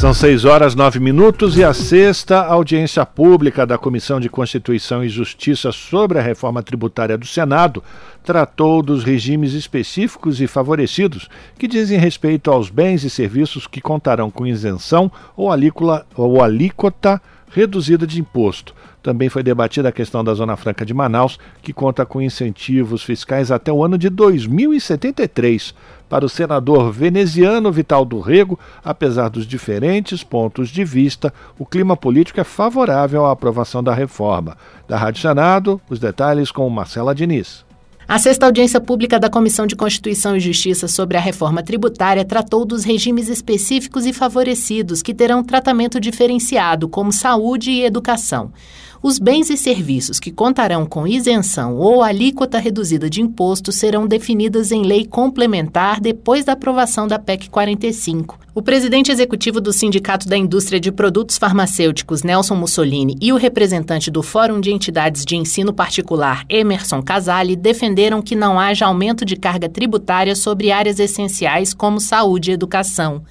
São 6 horas 9 minutos e a sexta audiência pública da Comissão de Constituição e Justiça sobre a reforma tributária do Senado tratou dos regimes específicos e favorecidos que dizem respeito aos bens e serviços que contarão com isenção ou alíquota reduzida de imposto. Também foi debatida a questão da Zona Franca de Manaus, que conta com incentivos fiscais até o ano de 2073 para o senador veneziano Vital do Rego, apesar dos diferentes pontos de vista, o clima político é favorável à aprovação da reforma. Da Rádio Senado, os detalhes com Marcela Diniz. A sexta audiência pública da Comissão de Constituição e Justiça sobre a reforma tributária tratou dos regimes específicos e favorecidos que terão tratamento diferenciado, como saúde e educação. Os bens e serviços que contarão com isenção ou alíquota reduzida de imposto serão definidos em lei complementar depois da aprovação da PEC 45. O presidente executivo do Sindicato da Indústria de Produtos Farmacêuticos, Nelson Mussolini, e o representante do Fórum de Entidades de Ensino Particular, Emerson Casale, defenderam que não haja aumento de carga tributária sobre áreas essenciais como saúde e educação.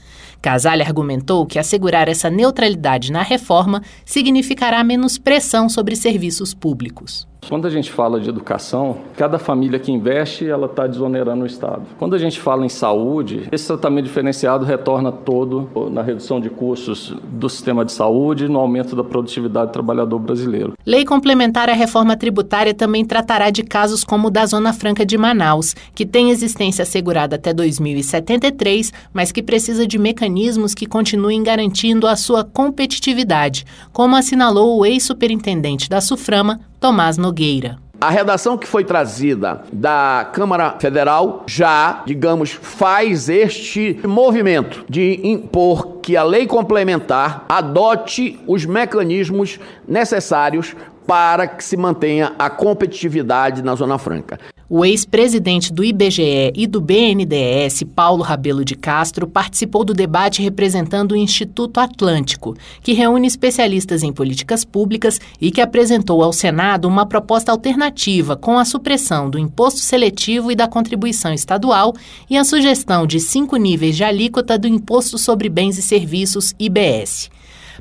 Casale argumentou que assegurar essa neutralidade na reforma significará menos pressão sobre serviços públicos. Quando a gente fala de educação, cada família que investe, ela está desonerando o Estado. Quando a gente fala em saúde, esse tratamento diferenciado retorna todo na redução de custos do sistema de saúde e no aumento da produtividade do trabalhador brasileiro. Lei complementar à reforma tributária também tratará de casos como o da Zona Franca de Manaus, que tem existência assegurada até 2073, mas que precisa de mecanismos que continuem garantindo a sua competitividade, como assinalou o ex-superintendente da Suframa, Tomás Nogueira. A redação que foi trazida da Câmara Federal já, digamos, faz este movimento de impor que a lei complementar adote os mecanismos necessários para que se mantenha a competitividade na Zona Franca. O ex-presidente do IBGE e do BNDES, Paulo Rabelo de Castro, participou do debate representando o Instituto Atlântico, que reúne especialistas em políticas públicas e que apresentou ao Senado uma proposta alternativa com a supressão do imposto seletivo e da contribuição estadual e a sugestão de cinco níveis de alíquota do Imposto sobre Bens e Serviços, IBS.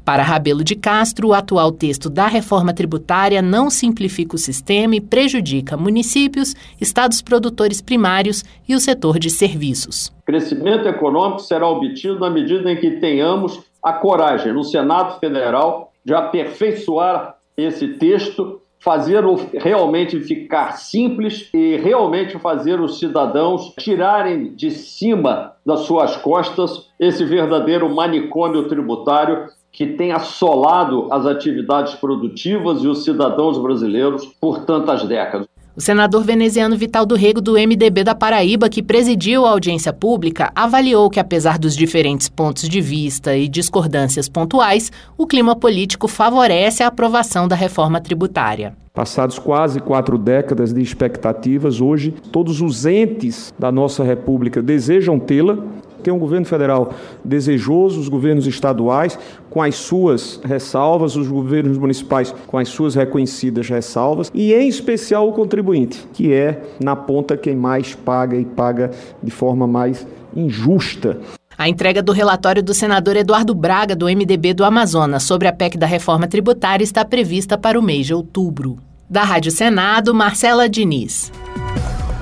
Para Rabelo de Castro, o atual texto da reforma tributária não simplifica o sistema e prejudica municípios, estados produtores primários e o setor de serviços. Crescimento econômico será obtido na medida em que tenhamos a coragem no Senado Federal de aperfeiçoar esse texto, fazê-lo realmente ficar simples e realmente fazer os cidadãos tirarem de cima das suas costas esse verdadeiro manicômio tributário que tem assolado as atividades produtivas e os cidadãos brasileiros por tantas décadas. O senador veneziano Vital do Rego, do MDB da Paraíba, que presidiu a audiência pública, avaliou que, apesar dos diferentes pontos de vista e discordâncias pontuais, o clima político favorece a aprovação da reforma tributária. Passados quase quatro décadas de expectativas, hoje todos os entes da nossa República desejam tê-la. Tem um governo federal desejoso, os governos estaduais com as suas ressalvas, os governos municipais com as suas reconhecidas ressalvas e, em especial, o contribuinte, que é, na ponta, quem mais paga e paga de forma mais injusta. A entrega do relatório do senador Eduardo Braga, do MDB do Amazonas, sobre a PEC da reforma tributária está prevista para o mês de outubro. Da Rádio Senado, Marcela Diniz.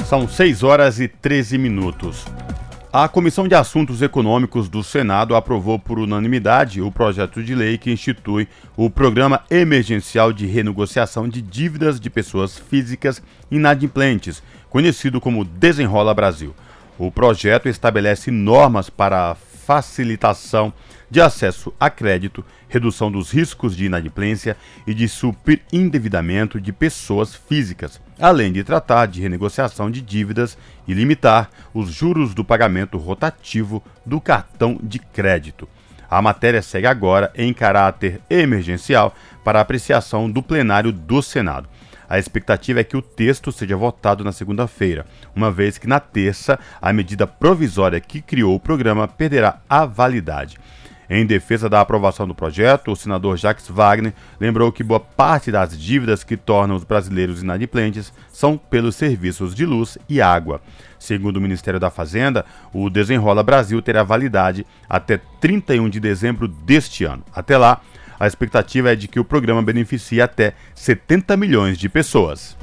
São 6 horas e 13 minutos. A Comissão de Assuntos Econômicos do Senado aprovou por unanimidade o projeto de lei que institui o Programa Emergencial de Renegociação de Dívidas de Pessoas Físicas Inadimplentes, conhecido como Desenrola Brasil. O projeto estabelece normas para facilitação de acesso a crédito, redução dos riscos de inadimplência e de superindevidamento de pessoas físicas, além de tratar de renegociação de dívidas e limitar os juros do pagamento rotativo do cartão de crédito. A matéria segue agora em caráter emergencial para apreciação do plenário do Senado. A expectativa é que o texto seja votado na segunda-feira, uma vez que na terça a medida provisória que criou o programa perderá a validade. Em defesa da aprovação do projeto, o senador Jacques Wagner lembrou que boa parte das dívidas que tornam os brasileiros inadimplentes são pelos serviços de luz e água. Segundo o Ministério da Fazenda, o Desenrola Brasil terá validade até 31 de dezembro deste ano. Até lá, a expectativa é de que o programa beneficie até 70 milhões de pessoas.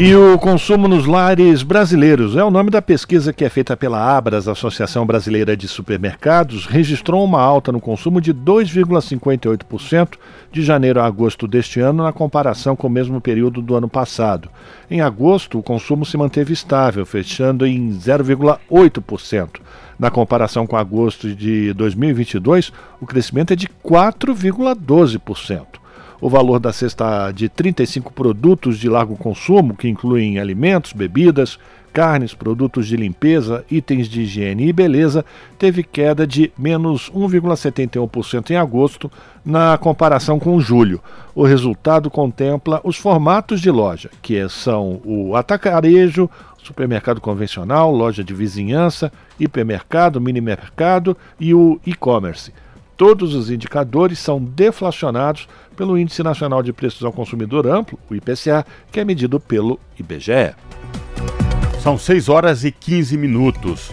E o consumo nos lares brasileiros é o nome da pesquisa que é feita pela Abras, Associação Brasileira de Supermercados, registrou uma alta no consumo de 2,58% de janeiro a agosto deste ano na comparação com o mesmo período do ano passado. Em agosto, o consumo se manteve estável, fechando em 0,8%. Na comparação com agosto de 2022, o crescimento é de 4,12%. O valor da cesta de 35 produtos de largo consumo, que incluem alimentos, bebidas, carnes, produtos de limpeza, itens de higiene e beleza, teve queda de menos 1,71% em agosto, na comparação com julho. O resultado contempla os formatos de loja, que são o atacarejo, supermercado convencional, loja de vizinhança, hipermercado, mini-mercado e o e-commerce. Todos os indicadores são deflacionados pelo Índice Nacional de Preços ao Consumidor Amplo, o IPCA, que é medido pelo IBGE. São 6 horas e 15 minutos.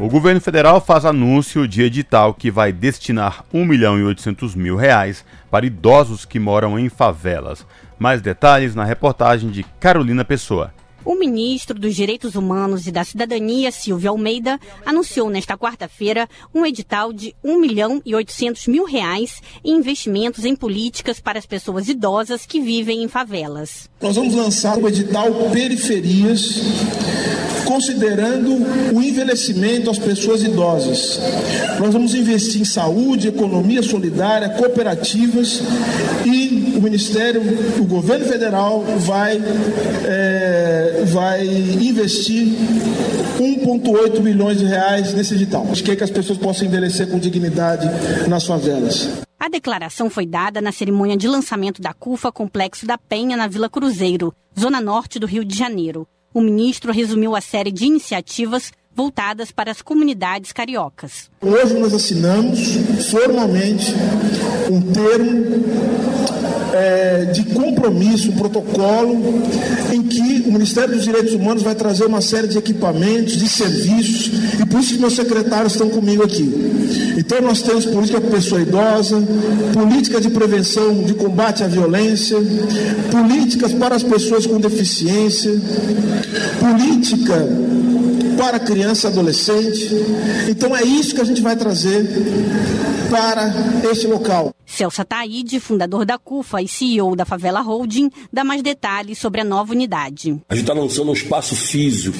O governo federal faz anúncio de edital que vai destinar 1 milhão e 800 mil reais para idosos que moram em favelas. Mais detalhes na reportagem de Carolina Pessoa. O ministro dos Direitos Humanos e da Cidadania, Silvio Almeida, anunciou nesta quarta-feira um edital de 1 milhão e 800 mil reais em investimentos em políticas para as pessoas idosas que vivem em favelas. Nós vamos lançar o edital Periferias, considerando o envelhecimento das pessoas idosas. Nós vamos investir em saúde, economia solidária, cooperativas e o Ministério, o governo federal vai. É, vai investir 1,8 bilhões de reais nesse edital. A gente quer que as pessoas possam envelhecer com dignidade nas favelas. A declaração foi dada na cerimônia de lançamento da CUFA Complexo da Penha, na Vila Cruzeiro, zona norte do Rio de Janeiro. O ministro resumiu a série de iniciativas voltadas para as comunidades cariocas. Hoje nós assinamos formalmente um termo é, de compromisso, um protocolo, em que o Ministério dos Direitos Humanos vai trazer uma série de equipamentos, de serviços, e por isso que meus secretários estão comigo aqui. Então nós temos política para pessoa idosa, política de prevenção, de combate à violência, políticas para as pessoas com deficiência, política para criança e adolescente. Então é isso que a gente vai trazer para este local. Celso Taide, fundador da CUFA e CEO da Favela Holding, dá mais detalhes sobre a nova unidade. A gente está lançando um espaço físico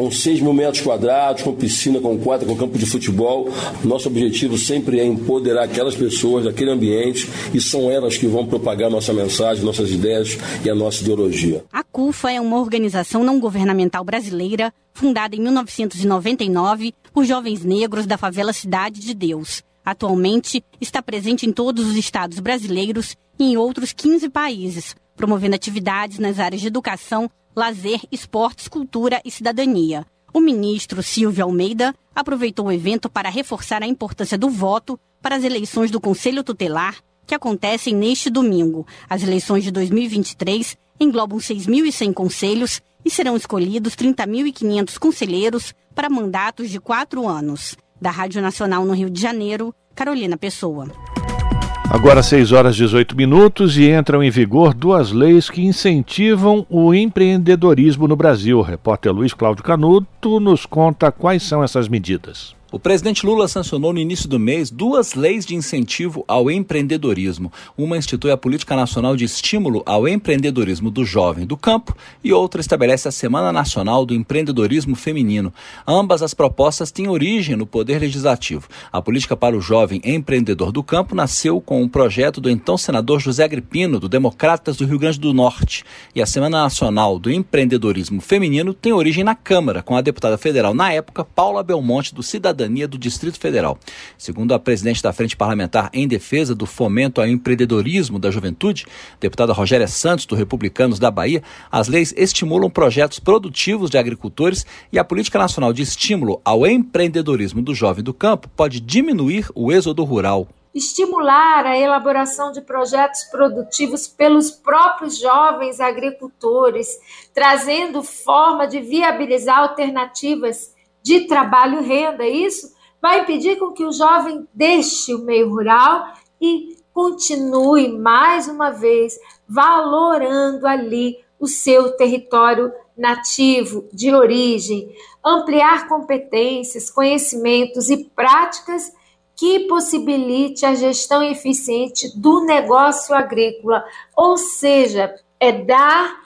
com 6 mil metros quadrados, com piscina, com quadra, com campo de futebol. Nosso objetivo sempre é empoderar aquelas pessoas daquele ambiente e são elas que vão propagar nossa mensagem, nossas ideias e a nossa ideologia. A CUFA é uma organização não governamental brasileira fundada em 1999 por jovens negros da favela Cidade de Deus. Atualmente está presente em todos os estados brasileiros e em outros 15 países, promovendo atividades nas áreas de educação, lazer, esportes, cultura e cidadania. O ministro Silvio Almeida aproveitou o evento para reforçar a importância do voto para as eleições do Conselho Tutelar, que acontecem neste domingo. As eleições de 2023 englobam 6.100 conselhos e serão escolhidos 30.500 conselheiros para mandatos de quatro anos. Da Rádio Nacional no Rio de Janeiro, Carolina Pessoa. Agora 6 horas e 18 minutos e entram em vigor duas leis que incentivam o empreendedorismo no Brasil. O repórter Luiz Cláudio Canuto nos conta quais são essas medidas. O presidente Lula sancionou no início do mês duas leis de incentivo ao empreendedorismo. Uma institui a Política Nacional de Estímulo ao Empreendedorismo do Jovem do Campo e outra estabelece a Semana Nacional do Empreendedorismo Feminino. Ambas as propostas têm origem no Poder Legislativo. A Política para o Jovem Empreendedor do Campo nasceu com um projeto do então senador José Agripino, do Democratas do Rio Grande do Norte. E a Semana Nacional do Empreendedorismo Feminino tem origem na Câmara, com a deputada federal na época, Paula Belmonte, do Cidadão Cidadania do Distrito Federal. Segundo a presidente da Frente Parlamentar em Defesa do Fomento ao Empreendedorismo da Juventude, deputada Rogéria Santos, do Republicanos da Bahia, as leis estimulam projetos produtivos de agricultores e a Política Nacional de Estímulo ao Empreendedorismo do Jovem do Campo pode diminuir o êxodo rural estimular a elaboração de projetos produtivos pelos próprios jovens agricultores, trazendo forma de viabilizar alternativas de trabalho renda. Isso vai impedir com que o jovem deixe o meio rural e continue mais uma vez valorando ali o seu território nativo de origem, ampliar competências, conhecimentos e práticas que possibilite a gestão eficiente do negócio agrícola, ou seja, é dar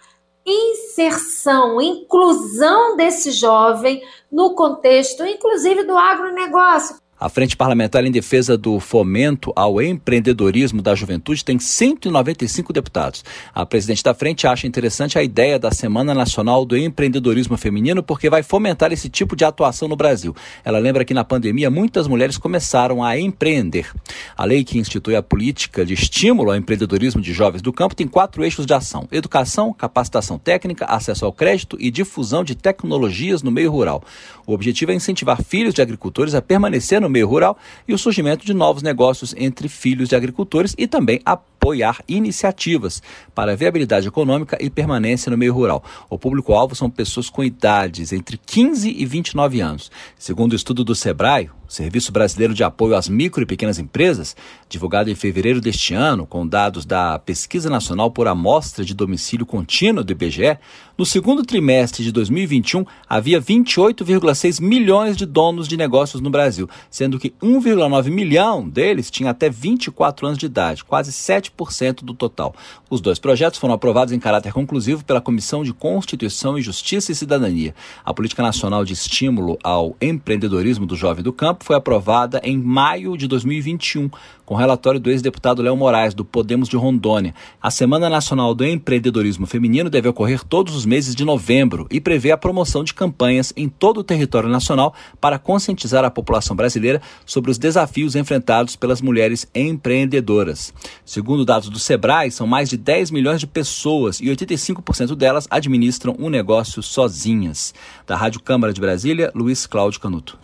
inserção, inclusão desse jovem no contexto, inclusive do agronegócio, a Frente Parlamentar em Defesa do Fomento ao Empreendedorismo da Juventude tem 195 deputados. A presidente da frente acha interessante a ideia da Semana Nacional do Empreendedorismo Feminino porque vai fomentar esse tipo de atuação no Brasil. Ela lembra que na pandemia muitas mulheres começaram a empreender. A lei que institui a política de estímulo ao empreendedorismo de jovens do campo tem quatro eixos de ação: educação, capacitação técnica, acesso ao crédito e difusão de tecnologias no meio rural. O objetivo é incentivar filhos de agricultores a permanecer no meio rural e o surgimento de novos negócios entre filhos de agricultores e também apoiar iniciativas para viabilidade econômica e permanência no meio rural. O público-alvo são pessoas com idades entre 15 e 29 anos. Segundo o estudo do Sebrae, Serviço Brasileiro de Apoio às Micro e Pequenas Empresas, divulgado em fevereiro deste ano, com dados da Pesquisa Nacional por Amostra de Domicílio Contínuo do IBGE, no segundo trimestre de 2021 havia 28,6 milhões de donos de negócios no Brasil, sendo que 1,9 milhão deles tinha até 24 anos de idade, quase 7% do total. Os dois projetos foram aprovados em caráter conclusivo pela Comissão de Constituição e Justiça e Cidadania. A Política Nacional de Estímulo ao Empreendedorismo do Jovem do Campo foi aprovada em maio de 2021, com relatório do ex-deputado Léo Moraes, do Podemos de Rondônia. A Semana Nacional do Empreendedorismo Feminino deve ocorrer todos os meses de novembro e prevê a promoção de campanhas em todo o território nacional para conscientizar a população brasileira sobre os desafios enfrentados pelas mulheres empreendedoras. Segundo dados do Sebrae, são mais de 10 milhões de pessoas e 85% delas administram um negócio sozinhas. Da Rádio Câmara de Brasília, Luiz Cláudio Canuto.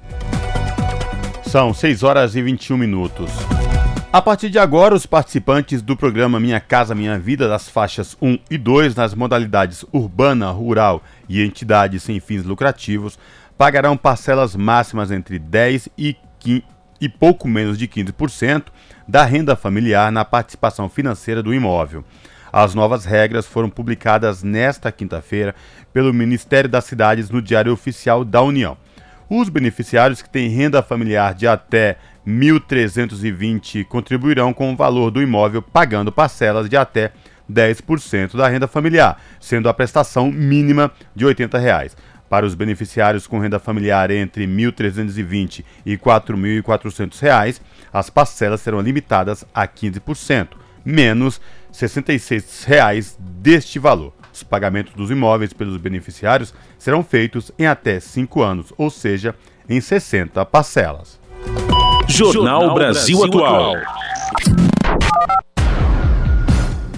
São 6 horas e 21 minutos. A partir de agora, os participantes do programa Minha Casa Minha Vida, das faixas 1 e 2, nas modalidades urbana, rural e entidades sem fins lucrativos, pagarão parcelas máximas entre 10 e, 15, e pouco menos de 15% da renda familiar na participação financeira do imóvel. As novas regras foram publicadas nesta quinta-feira pelo Ministério das Cidades no Diário Oficial da União. Os beneficiários que têm renda familiar de até 1.320 contribuirão com o valor do imóvel pagando parcelas de até 10% da renda familiar, sendo a prestação mínima de 80 reais. Para os beneficiários com renda familiar entre R$ 1.320 e R$ 4.400, as parcelas serão limitadas a 15%, menos 66 reais deste valor. Os pagamentos dos imóveis pelos beneficiários serão feitos em até 5 anos, ou seja, em 60 parcelas. Jornal Brasil Atual.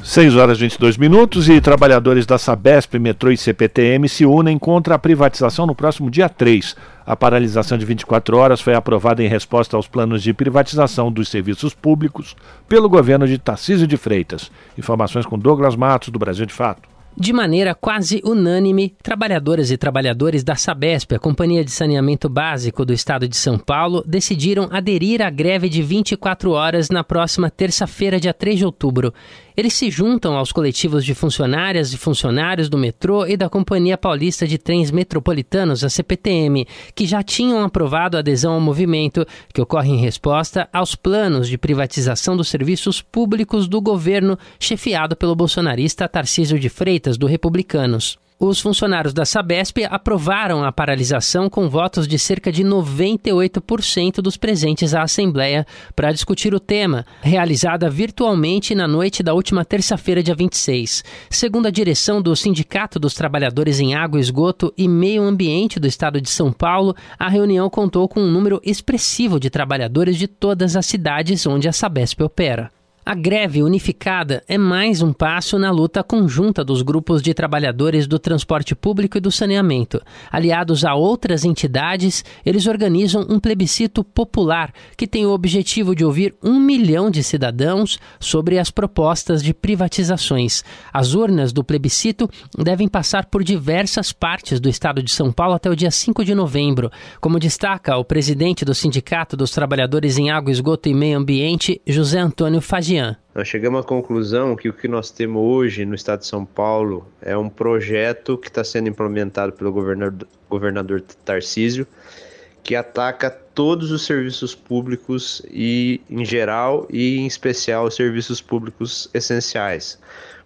6 horas e 22 minutos e trabalhadores da Sabesp, Metrô e CPTM se unem contra a privatização no próximo dia 3. A paralisação de 24 horas foi aprovada em resposta aos planos de privatização dos serviços públicos pelo governo de Tarcísio de Freitas. Informações com Douglas Matos, do Brasil de Fato. De maneira quase unânime, trabalhadoras e trabalhadores da Sabesp, a Companhia de Saneamento Básico do Estado de São Paulo, decidiram aderir à greve de 24 horas na próxima terça-feira, dia 3 de outubro. Eles se juntam aos coletivos de funcionárias e funcionários do metrô e da Companhia Paulista de Trens Metropolitanos, a CPTM, que já tinham aprovado adesão ao movimento, que ocorre em resposta aos planos de privatização dos serviços públicos do governo, chefiado pelo bolsonarista Tarcísio de Freitas, do Republicanos os funcionários da Sabesp aprovaram a paralisação com votos de cerca de 98% dos presentes à Assembleia para discutir o tema, realizada virtualmente na noite da última terça-feira, dia 26. Segundo a direção do Sindicato dos Trabalhadores em Água, Esgoto e Meio Ambiente do Estado de São Paulo, a reunião contou com um número expressivo de trabalhadores de todas as cidades onde a Sabesp opera. A greve unificada é mais um passo na luta conjunta dos grupos de trabalhadores do transporte público e do saneamento. Aliados a outras entidades, eles organizam um plebiscito popular que tem o objetivo de ouvir um milhão de cidadãos sobre as propostas de privatizações. As urnas do plebiscito devem passar por diversas partes do estado de São Paulo até o dia 5 de novembro. Como destaca o presidente do Sindicato dos Trabalhadores em Água, Esgoto e Meio Ambiente, José Antônio Fagiano. Nós chegamos à conclusão que o que nós temos hoje no estado de São Paulo é um projeto que está sendo implementado pelo governador, governador Tarcísio, que ataca todos os serviços públicos e em geral e em especial os serviços públicos essenciais,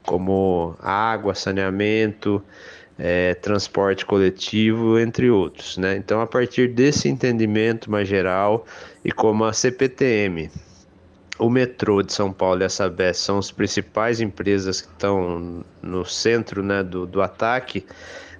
como água, saneamento, é, transporte coletivo, entre outros. Né? Então, a partir desse entendimento mais geral e como a CPTM o metrô de São Paulo e a Sabesp são as principais empresas que estão no centro né, do, do ataque,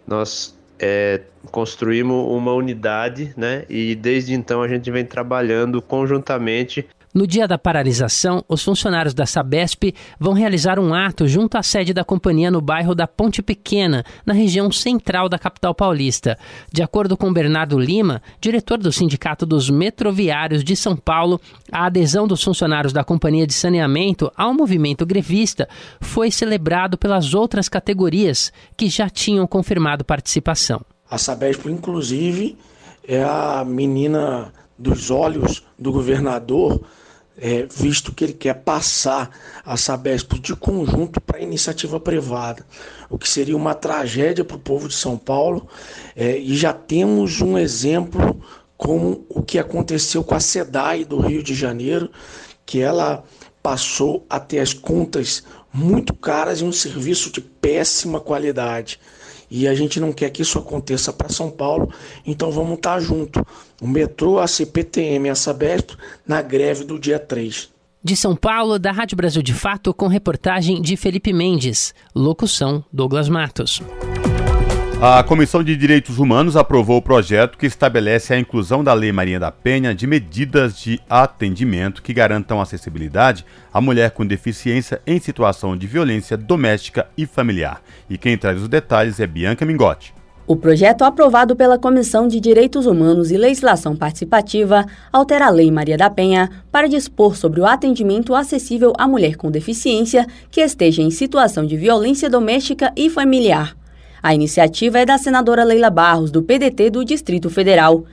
nós é, construímos uma unidade né, e desde então a gente vem trabalhando conjuntamente no dia da paralisação, os funcionários da Sabesp vão realizar um ato junto à sede da companhia no bairro da Ponte Pequena, na região central da capital paulista. De acordo com Bernardo Lima, diretor do Sindicato dos Metroviários de São Paulo, a adesão dos funcionários da companhia de saneamento ao movimento grevista foi celebrado pelas outras categorias que já tinham confirmado participação. A Sabesp, inclusive, é a menina dos olhos do governador é, visto que ele quer passar a Sabesp de conjunto para iniciativa privada, o que seria uma tragédia para o povo de São Paulo. É, e já temos um exemplo como o que aconteceu com a SEDAI do Rio de Janeiro, que ela passou a ter as contas muito caras e um serviço de péssima qualidade. E a gente não quer que isso aconteça para São Paulo, então vamos estar tá junto. O metrô, a CPTM a Sabesp na greve do dia 3. De São Paulo, da Rádio Brasil de Fato, com reportagem de Felipe Mendes. Locução: Douglas Matos. A Comissão de Direitos Humanos aprovou o projeto que estabelece a inclusão da Lei Maria da Penha de medidas de atendimento que garantam acessibilidade à mulher com deficiência em situação de violência doméstica e familiar. E quem traz os detalhes é Bianca Mingotti. O projeto aprovado pela Comissão de Direitos Humanos e Legislação Participativa altera a Lei Maria da Penha para dispor sobre o atendimento acessível à mulher com deficiência que esteja em situação de violência doméstica e familiar. A iniciativa é da senadora Leila Barros, do PDT do Distrito Federal.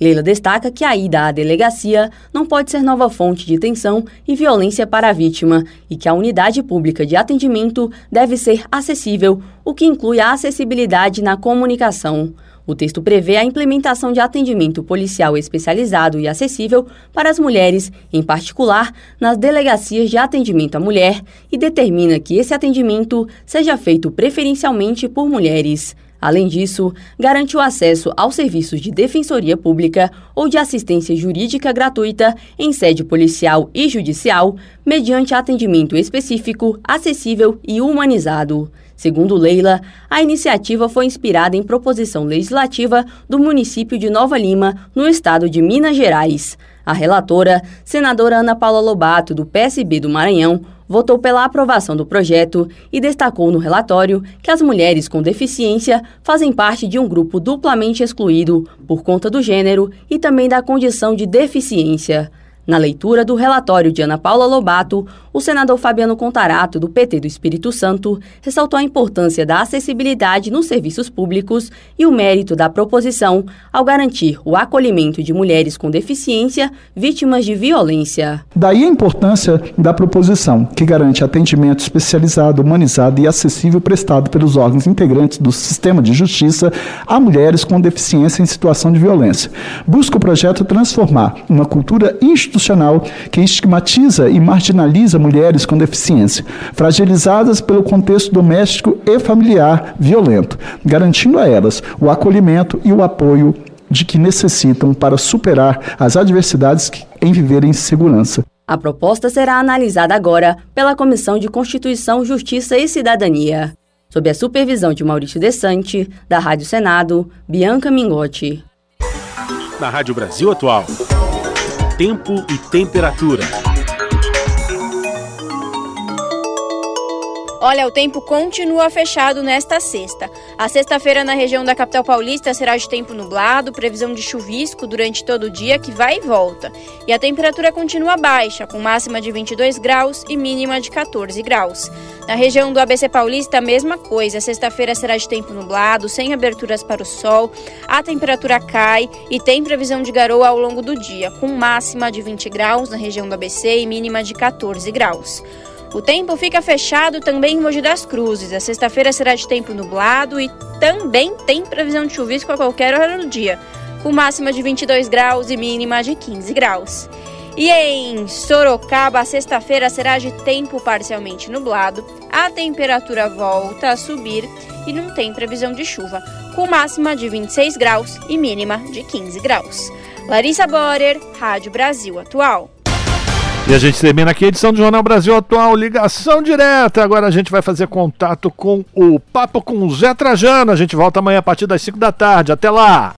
Leila destaca que a ida à delegacia não pode ser nova fonte de tensão e violência para a vítima e que a unidade pública de atendimento deve ser acessível, o que inclui a acessibilidade na comunicação. O texto prevê a implementação de atendimento policial especializado e acessível para as mulheres, em particular nas delegacias de atendimento à mulher, e determina que esse atendimento seja feito preferencialmente por mulheres. Além disso, garante o acesso aos serviços de defensoria pública ou de assistência jurídica gratuita em sede policial e judicial, mediante atendimento específico, acessível e humanizado. Segundo Leila, a iniciativa foi inspirada em proposição legislativa do município de Nova Lima, no estado de Minas Gerais. A relatora, senadora Ana Paula Lobato, do PSB do Maranhão, votou pela aprovação do projeto e destacou no relatório que as mulheres com deficiência fazem parte de um grupo duplamente excluído por conta do gênero e também da condição de deficiência. Na leitura do relatório de Ana Paula Lobato, o senador Fabiano Contarato, do PT do Espírito Santo, ressaltou a importância da acessibilidade nos serviços públicos e o mérito da proposição ao garantir o acolhimento de mulheres com deficiência vítimas de violência. Daí a importância da proposição, que garante atendimento especializado, humanizado e acessível prestado pelos órgãos integrantes do sistema de justiça a mulheres com deficiência em situação de violência. Busca o projeto transformar uma cultura institucional institucional que estigmatiza e marginaliza mulheres com deficiência, fragilizadas pelo contexto doméstico e familiar violento, garantindo a elas o acolhimento e o apoio de que necessitam para superar as adversidades em viver em segurança. A proposta será analisada agora pela Comissão de Constituição, Justiça e Cidadania, sob a supervisão de Maurício Desante, da Rádio Senado, Bianca Mingotti. Na Rádio Brasil Atual tempo e temperatura. Olha, o tempo continua fechado nesta sexta. A sexta-feira na região da capital paulista será de tempo nublado, previsão de chuvisco durante todo o dia que vai e volta. E a temperatura continua baixa, com máxima de 22 graus e mínima de 14 graus. Na região do ABC Paulista, a mesma coisa. Sexta-feira será de tempo nublado, sem aberturas para o sol. A temperatura cai e tem previsão de garoa ao longo do dia, com máxima de 20 graus na região do ABC e mínima de 14 graus. O tempo fica fechado também em Mogi das Cruzes. A sexta-feira será de tempo nublado e também tem previsão de chuvisco a qualquer hora do dia, com máxima de 22 graus e mínima de 15 graus. E em Sorocaba, a sexta-feira será de tempo parcialmente nublado, a temperatura volta a subir e não tem previsão de chuva, com máxima de 26 graus e mínima de 15 graus. Larissa Borer, Rádio Brasil Atual. E a gente termina aqui a edição do Jornal Brasil Atual, ligação direta. Agora a gente vai fazer contato com o Papo com o Zé Trajano. A gente volta amanhã a partir das 5 da tarde. Até lá!